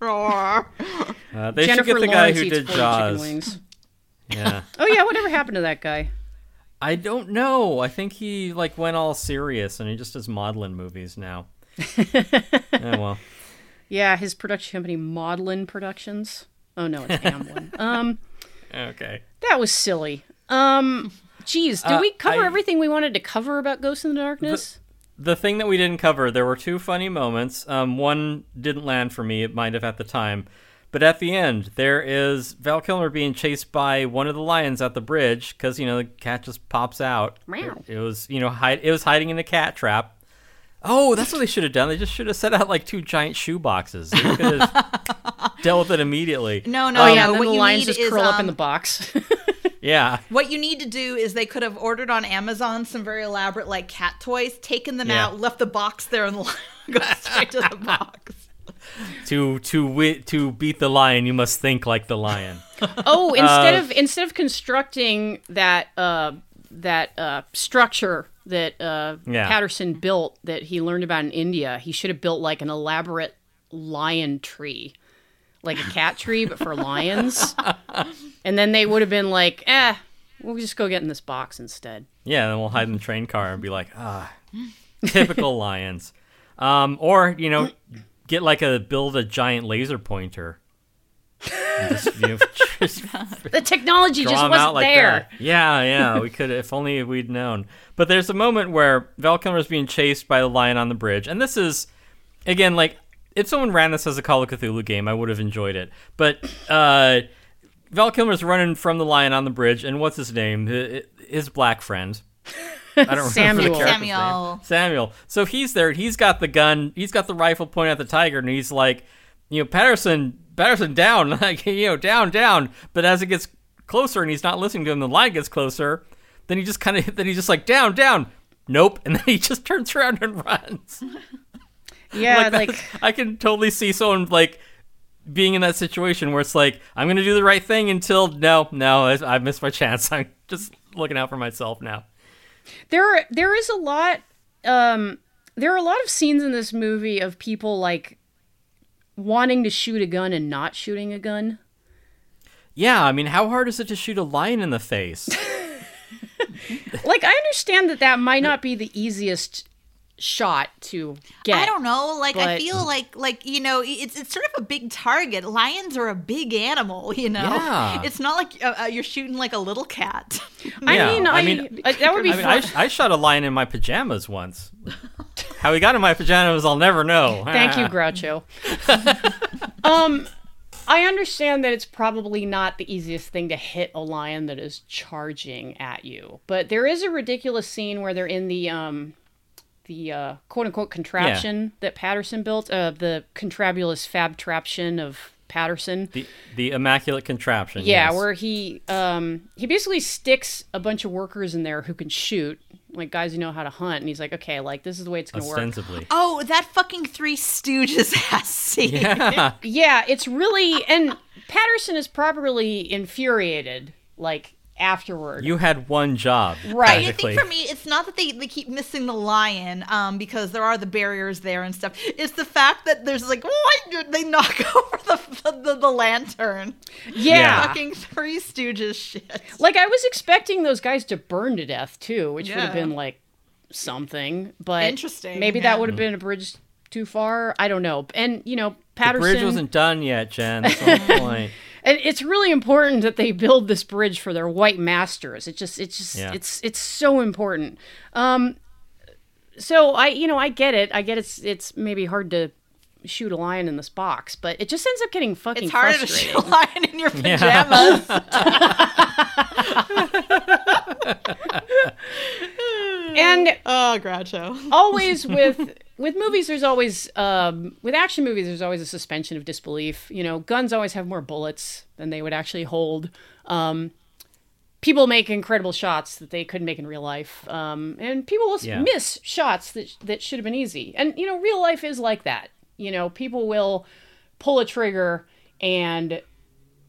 Uh, they Jennifer should get the guy Lawrence who did Jaws. wings. Yeah. Oh yeah, whatever happened to that guy? I don't know. I think he like went all serious and he just does modeling movies now. yeah, well. Yeah, his production company, Maudlin Productions. Oh no, it's Amblin. um, Okay. that was silly. Um, geez, did Uh, we cover I- everything we wanted to cover about Ghosts in the Darkness? The thing that we didn't cover, there were two funny moments. Um, one didn't land for me. It might have at the time. But at the end, there is Val Kilmer being chased by one of the lions at the bridge because you know the cat just pops out. Meow. It, it was you know hide, it was hiding in a cat trap. Oh, that's what they should have done. They just should have set out like two giant shoe boxes. They could have dealt with it immediately. No, no, oh no. yeah, and then what the you lions need just is curl up in um, the box. Yeah. What you need to do is they could have ordered on Amazon some very elaborate like cat toys, taken them Yeah. out, left the box there, and the lion go straight to the box. To to wi- to beat the lion, you must think like the lion. Oh, instead Uh, of instead of constructing that uh, that uh, structure that uh, Yeah. Patterson built that he learned about in India, he should have built like an elaborate lion tree, like a cat tree, but for lions. and then they would have been like, "Eh, we'll just go get in this box instead." Yeah, then we'll hide in the train car and be like, ah, typical lions. Um, or you know, get like a build a giant laser pointer. And just, you know, just The technology just wasn't out like there. that. Yeah, yeah, we could if only we'd known. But there's a moment where Val Kilmer is being chased by the lion on the bridge, and this is again like if someone ran this as a Call of Cthulhu game, I would have enjoyed it. But uh, Val Kilmer's running from the lion on the bridge, and what's his name? His black friend. I don't remember Samuel. the Samuel. name. Samuel. So he's there. He's got the gun. He's got the rifle pointed at the tiger, and he's like, you know, Patterson, Patterson, down, like you know, down, down. But as it gets closer, and he's not listening to him, the line gets closer. Then he just kind of, then he's just like, down, down. Nope. And then he just turns around and runs. Yeah, like, like, I can totally see someone like being in that situation where it's like I'm gonna do the right thing until no, no, I, missed my chance. I'm just looking out for myself now. there there is a lot um there are a lot of scenes in this movie of people like wanting to shoot a gun and not shooting a gun. Yeah, I mean, how hard is it to shoot a lion in the face? Like I understand that that might not be the easiest shot to get. I don't know. Like I feel like like you know it's it's sort of a big target. Lions are a big animal. You know, Yeah. it's not like uh, uh, you're shooting like a little cat. I Yeah, mean, I I, mean- I- that would be I mean, fun. I, I shot a lion in my pajamas once. How he got in my pajamas, I'll never know. Thank you. Groucho. um, I understand that it's probably not the easiest thing to hit a lion that is charging at you, but there is a ridiculous scene where they're in the um, the uh, quote unquote contraption that Patterson built, uh, the contrabulous fab traption of Patterson. The the immaculate contraption. Yeah, yes. where he um he basically sticks a bunch of workers in there who can shoot, like guys who know how to hunt, and he's like, okay, like this is the way it's gonna work. ostensibly. Oh, that fucking Three Stooges ass scene. Yeah. Yeah, it's really and Patterson is properly infuriated like afterward. You had one job. Right. I I think for me, it's not that they, they keep missing the lion um, because there are the barriers there and stuff. It's the fact that there's like, why did they knock over the, the, the lantern? yeah. Yeah. Fucking Three Stooges shit. Like I was expecting those guys to burn to death too, which would have been like something, but Interesting, Maybe yeah. that would have been a bridge too far. I don't know. And you know, the bridge wasn't done yet, Jen. That's the whole point. And it's really important that they build this bridge for their white masters. It just it's just Yeah. it's it's so important. Um so I you know, I get it. I get it's it's maybe hard to shoot a lion in this box, but it just ends up getting fucking It's harder to shoot a lion in your pajamas. and oh, Groucho. always with with movies there's always um, with action movies there's always a suspension of disbelief. You know guns always have more bullets than they would actually hold. Um, people make incredible shots that they couldn't make in real life. Um, and people will Yeah. miss shots that, that should have been easy. And you know real life is like that. You know people will pull a trigger and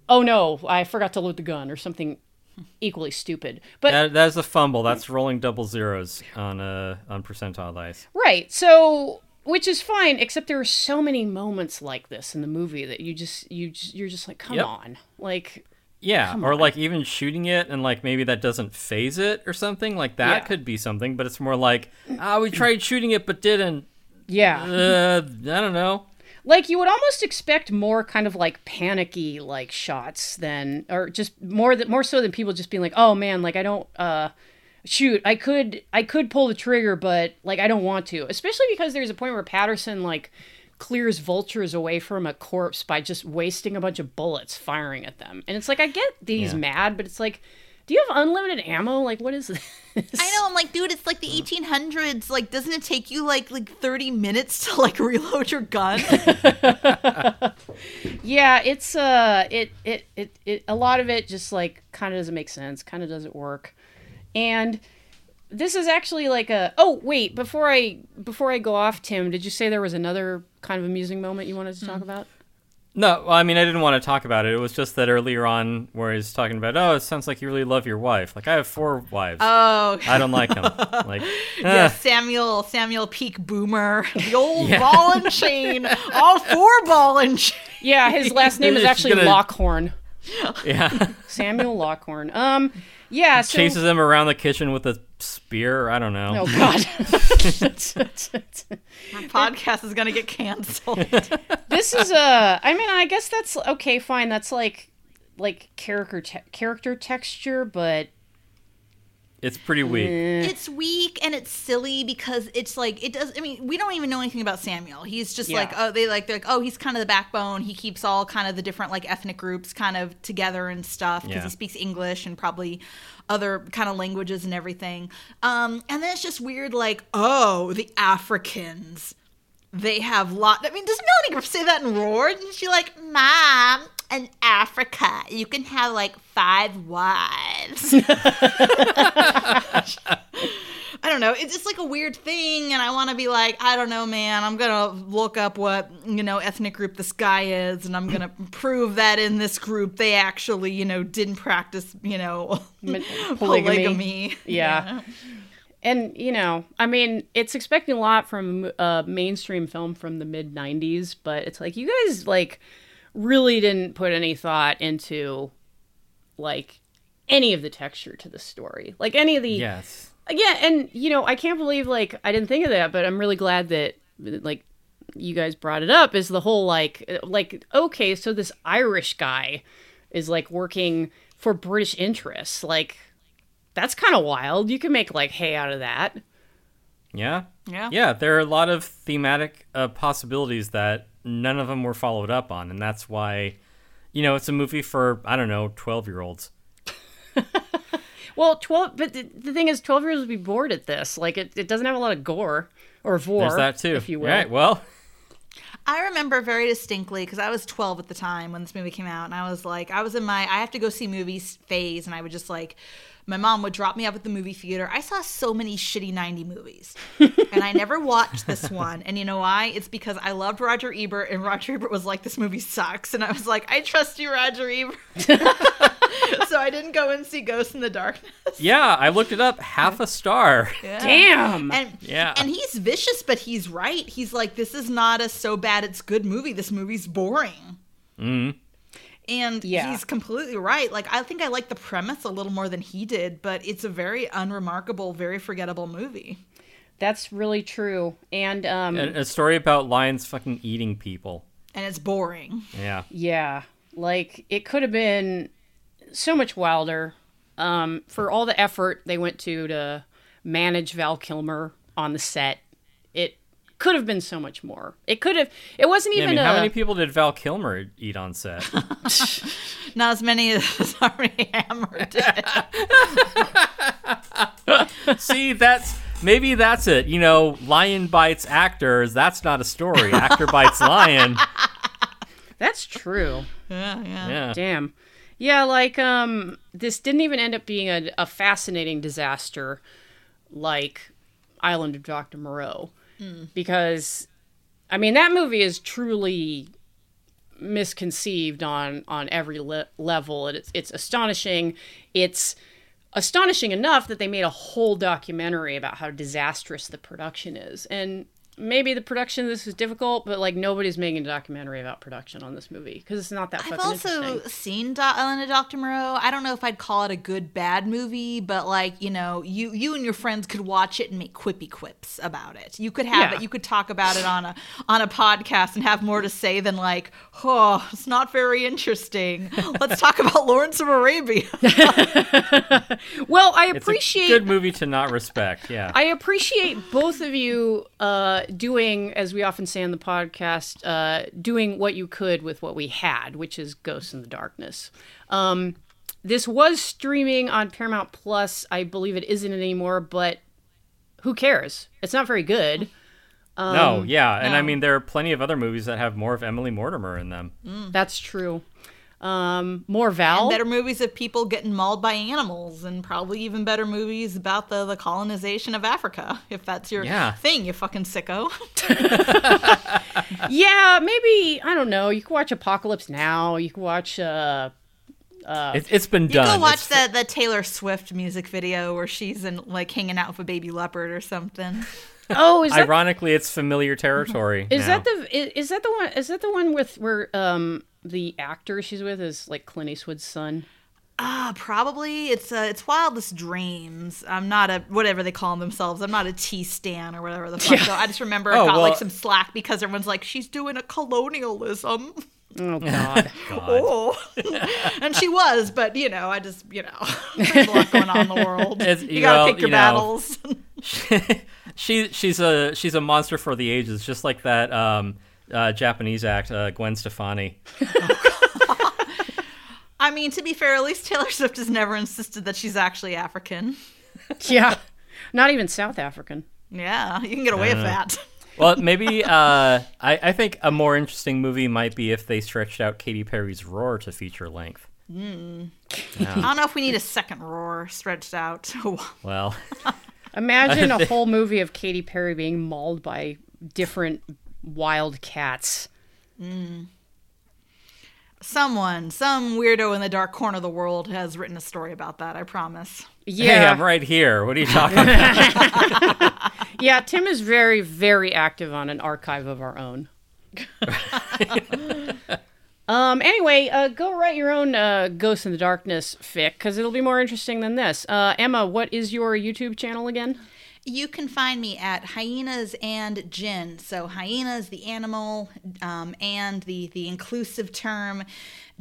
oh no i forgot to load the gun or something equally stupid but That, that is a fumble. That's rolling double zeros on a on percentile dice. Right. So, which is fine, except there are so many moments like this in the movie that you just you just, you're just like, come Yep. on, like Yeah, or on. like even shooting it and like maybe that doesn't phase it or something like that Yeah. could be something. But it's more like ah, we tried shooting it but didn't. yeah, Uh, I don't know. Like you would almost expect more kind of like panicky like shots than, or just more that more so than people just being like, oh man, like I don't uh shoot, I could I could pull the trigger, but like I don't want to, especially because there's a point where Patterson like clears vultures away from a corpse by just wasting a bunch of bullets firing at them. And it's like I get that he's Yeah. mad, but it's like do you have unlimited ammo? Like what is this? I know. I'm like, dude, it's like the 1800s. Like, doesn't it take you like like 30 minutes to like reload your gun? Yeah, it's uh it it it, it a lot of it just like kind of doesn't make sense, kind of doesn't work. And this is actually like a Oh, wait, before I before I go off, Tim, did you say there was another kind of amusing moment you wanted to talk about? No, well, I mean I didn't want to talk about it. It was just that earlier on where he's talking about, oh, it sounds like you really love your wife. Like I have four wives. oh, I don't like them. Like, yeah, eh. Samuel Samuel Peak Boomer, the old ball and chain, all four ball and chain. Yeah, his last name is actually gonna- Lockhorn. yeah. Samuel Lockhorn. Um yeah, so Chases him around the kitchen with a spear. I don't know. Oh god. Podcast is gonna get canceled. this is a i mean i guess that's okay fine that's like like character te- character texture but It's pretty weak. it's weak and it's silly because it's like it does i mean we don't even know anything about samuel he's just Yeah. like oh they like they're like oh he's kind of the backbone he keeps all kind of the different like ethnic groups kind of together and stuff because Yeah. he speaks english and probably other kind of languages and everything um and then it's just weird like oh the africans they have lot i mean does melanie say that in roar and she like mom in africa you can have like five wives I don't know. It's just like a weird thing, and I want to be like, I don't know, man. I'm gonna look up what you know ethnic group this guy is, and I'm gonna prove that in this group they actually, you know, didn't practice, you know, polygamy. polygamy. Yeah. And, you know, I mean, it's expecting a lot from a mainstream film from the mid 90s, but it's like, you guys, like, really didn't put any thought into, like, any of the texture to the story. Like, any of the. Yes. Yeah, and, you know, I can't believe, like, I didn't think of that, but I'm really glad that, like, you guys brought it up is the whole, like, like, okay, so this Irish guy is, like, working for British interests. Like, that's kind of wild. You can make like hay out of that. Yeah. Yeah. Yeah. There are a lot of thematic uh, possibilities that none of them were followed up on, and that's why, you know, it's a movie for I don't know, twelve year olds. Well, twelve, but the, the thing is, twelve year olds would be bored at this. Like, it, it doesn't have a lot of gore or vore, There's that too. if you will. Right. Well. I remember very distinctly because I was 12 at the time when this movie came out, and I was like, I was in my I have to go see movies phase, and I would just like, my mom would drop me off at the movie theater. I saw so many shitty 90 movies, and I never watched this one. And you know why? It's because I loved Roger Ebert, and Roger Ebert was like, this movie sucks, and I was like, I trust you, Roger Ebert. so I didn't go and see Ghost in the Darkness. Yeah, I looked it up. Half a star. Damn. And Yeah. and he's vicious, but he's right. He's like, this is not a so bad it's good movie. This movie's boring. Mm. And Yeah. he's completely right. Like I think I like the premise a little more than he did, but it's a very unremarkable, very forgettable movie. That's really true. And um, A, a story about lions fucking eating people. And it's boring. Yeah. yeah, like it could have been so much wilder. Um, for all the effort they went to to manage Val Kilmer on the set, it could have been so much more. It could have. It wasn't Yeah, I even mean, a. how many people did Val Kilmer eat on set? Not as many as Armie Hammer did. See, that's maybe that's it. You know, lion bites actors. That's not a story. Actor bites lion. That's true. yeah, yeah. Yeah. Damn. Yeah, like um this didn't even end up being a, a fascinating disaster like Island of Dr. Moreau. Because I mean that movie is truly misconceived on on every le- level. It's it's astonishing. It's astonishing enough that they made a whole documentary about how disastrous the production is. And maybe the production of this is difficult, but like nobody's making a documentary about production on this movie because it's not that I've fucking also seen Do- Island of Dr. Moreau. I don't know if I'd call it a good bad movie, but like you know, you you and your friends could watch it and make quippy quips about it. You could have Yeah. it. You could talk about it on a on a podcast and have more to say than like, oh, it's not very interesting. Let's talk about Lawrence of Arabia. Well, I It's appreciate a good movie to not respect. Yeah. I appreciate both of you uh, doing, as we often say on the podcast, uh, doing what you could with what we had, which is Ghosts in the Darkness. Um, this was streaming on Paramount Plus. I believe it isn't anymore, but who cares? It's not very good. no, yeah, and I mean there are plenty of other movies that have more of Emily Mortimer in them. That's true. Um, more Val. better movies of people getting mauled by animals, and probably even better movies about the the colonization of Africa. If that's your Yeah. thing, you fucking sicko. yeah, maybe I don't know. You can watch Apocalypse Now. You can watch. Uh, It, it's been done. You done. go watch It's- the the Taylor Swift music video where she's in like hanging out with a baby leopard or something. oh, is that Ironically, it's familiar territory. Is now. that the is, is that the one is that the one with where um the actor she's with is like Clint Eastwood's son? Ah, probably it's uh, it's Wildest Dreams. I'm not a whatever they call themselves. I'm not a T stan or whatever the fuck. Yeah. So I just remember I Oh, got well- like some slack because everyone's like she's doing a colonialism. Oh God. God. Oh, and she was, but you know, I just you know, there's a lot going on in the world. It's- you gotta well, pick your you battles. she she's a she's a monster for the ages, just like that um, uh, Japanese act uh, Gwen Stefani. I mean, to be fair, at least Taylor Swift has never insisted that she's actually African. yeah. Not even South African. Yeah, you can get away with that. Well, maybe uh, I I think a more interesting movie might be if they stretched out Katy Perry's Roar to feature length. I don't know if we need a second roar stretched out. Well, Imagine a whole movie of Katy Perry being mauled by different wild cats. Someone, some weirdo in the dark corner of the world has written a story about that. I promise. Yeah. hey, I'm right here. What are you talking about? Yeah, Tim is very, very active on an archive of our own. um. Anyway, uh, go write your own uh, Ghost in the Darkness fic because it'll be more interesting than this. Uh, Emma, what is your YouTube channel again? You can find me at hyenas and gin. So hyenas, the animal, um, and the the inclusive term,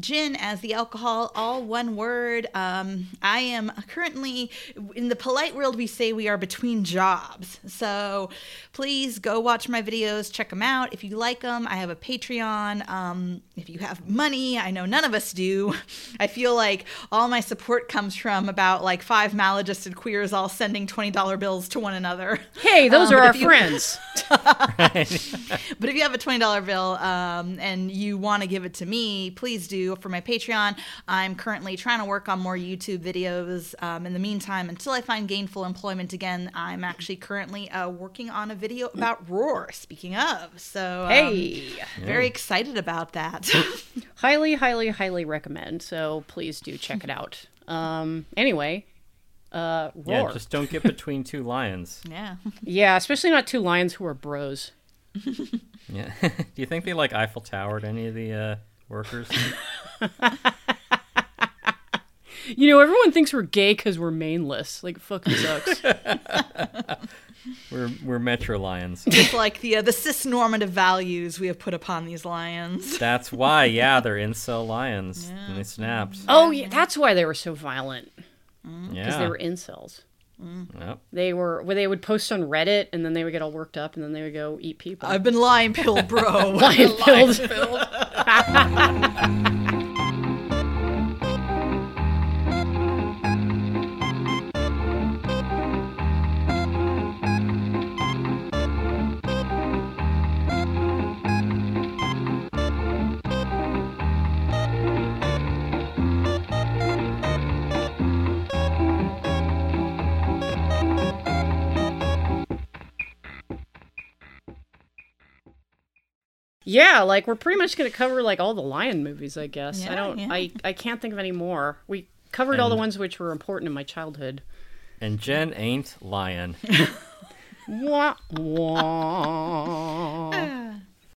gin as the alcohol, all one word. Um, I am currently in the polite world. We say we are between jobs. So please go watch my videos, check them out if you like them. I have a Patreon. Um, if you have money, I know none of us do. I feel like all my support comes from about like five maladjusted queers all sending twenty dollar bills to one another. Hey, those Um, are our you- friends. But if you have a twenty dollar bill um, and you want to give it to me, please do for my Patreon. I'm currently trying to work on more YouTube videos. Um, in the meantime, until I find gainful employment again, I'm actually currently uh, working on a video about Roar. Speaking of, so um, Hey, very excited about that. highly, highly, highly recommend. So please do check it out. Um. Anyway, uh, yeah, just don't get between two lions. yeah. Yeah, especially not two lions who are bros. Yeah. Do you think they like Eiffel Towered any of the uh, workers? You know, everyone thinks we're gay because we're maneless. Like, fucking sucks. we're we're Metro Lions. It's like the uh, the cis-normative values we have put upon these lions. That's why, yeah, they're incel lions. And they snapped. oh, yeah, that's why they were so violent. Because Yeah. they were incels. Yep. They were, well, they would post on Reddit and then they would get all worked up and then they would go eat people. I've been lying pilled, bro. Lion pilled. Yeah, like we're pretty much going to cover like all the lion movies, I guess. I don't yeah. I I can't think of any more. We covered all the ones which were important in my childhood. And Jen ain't lion. Wah, wah.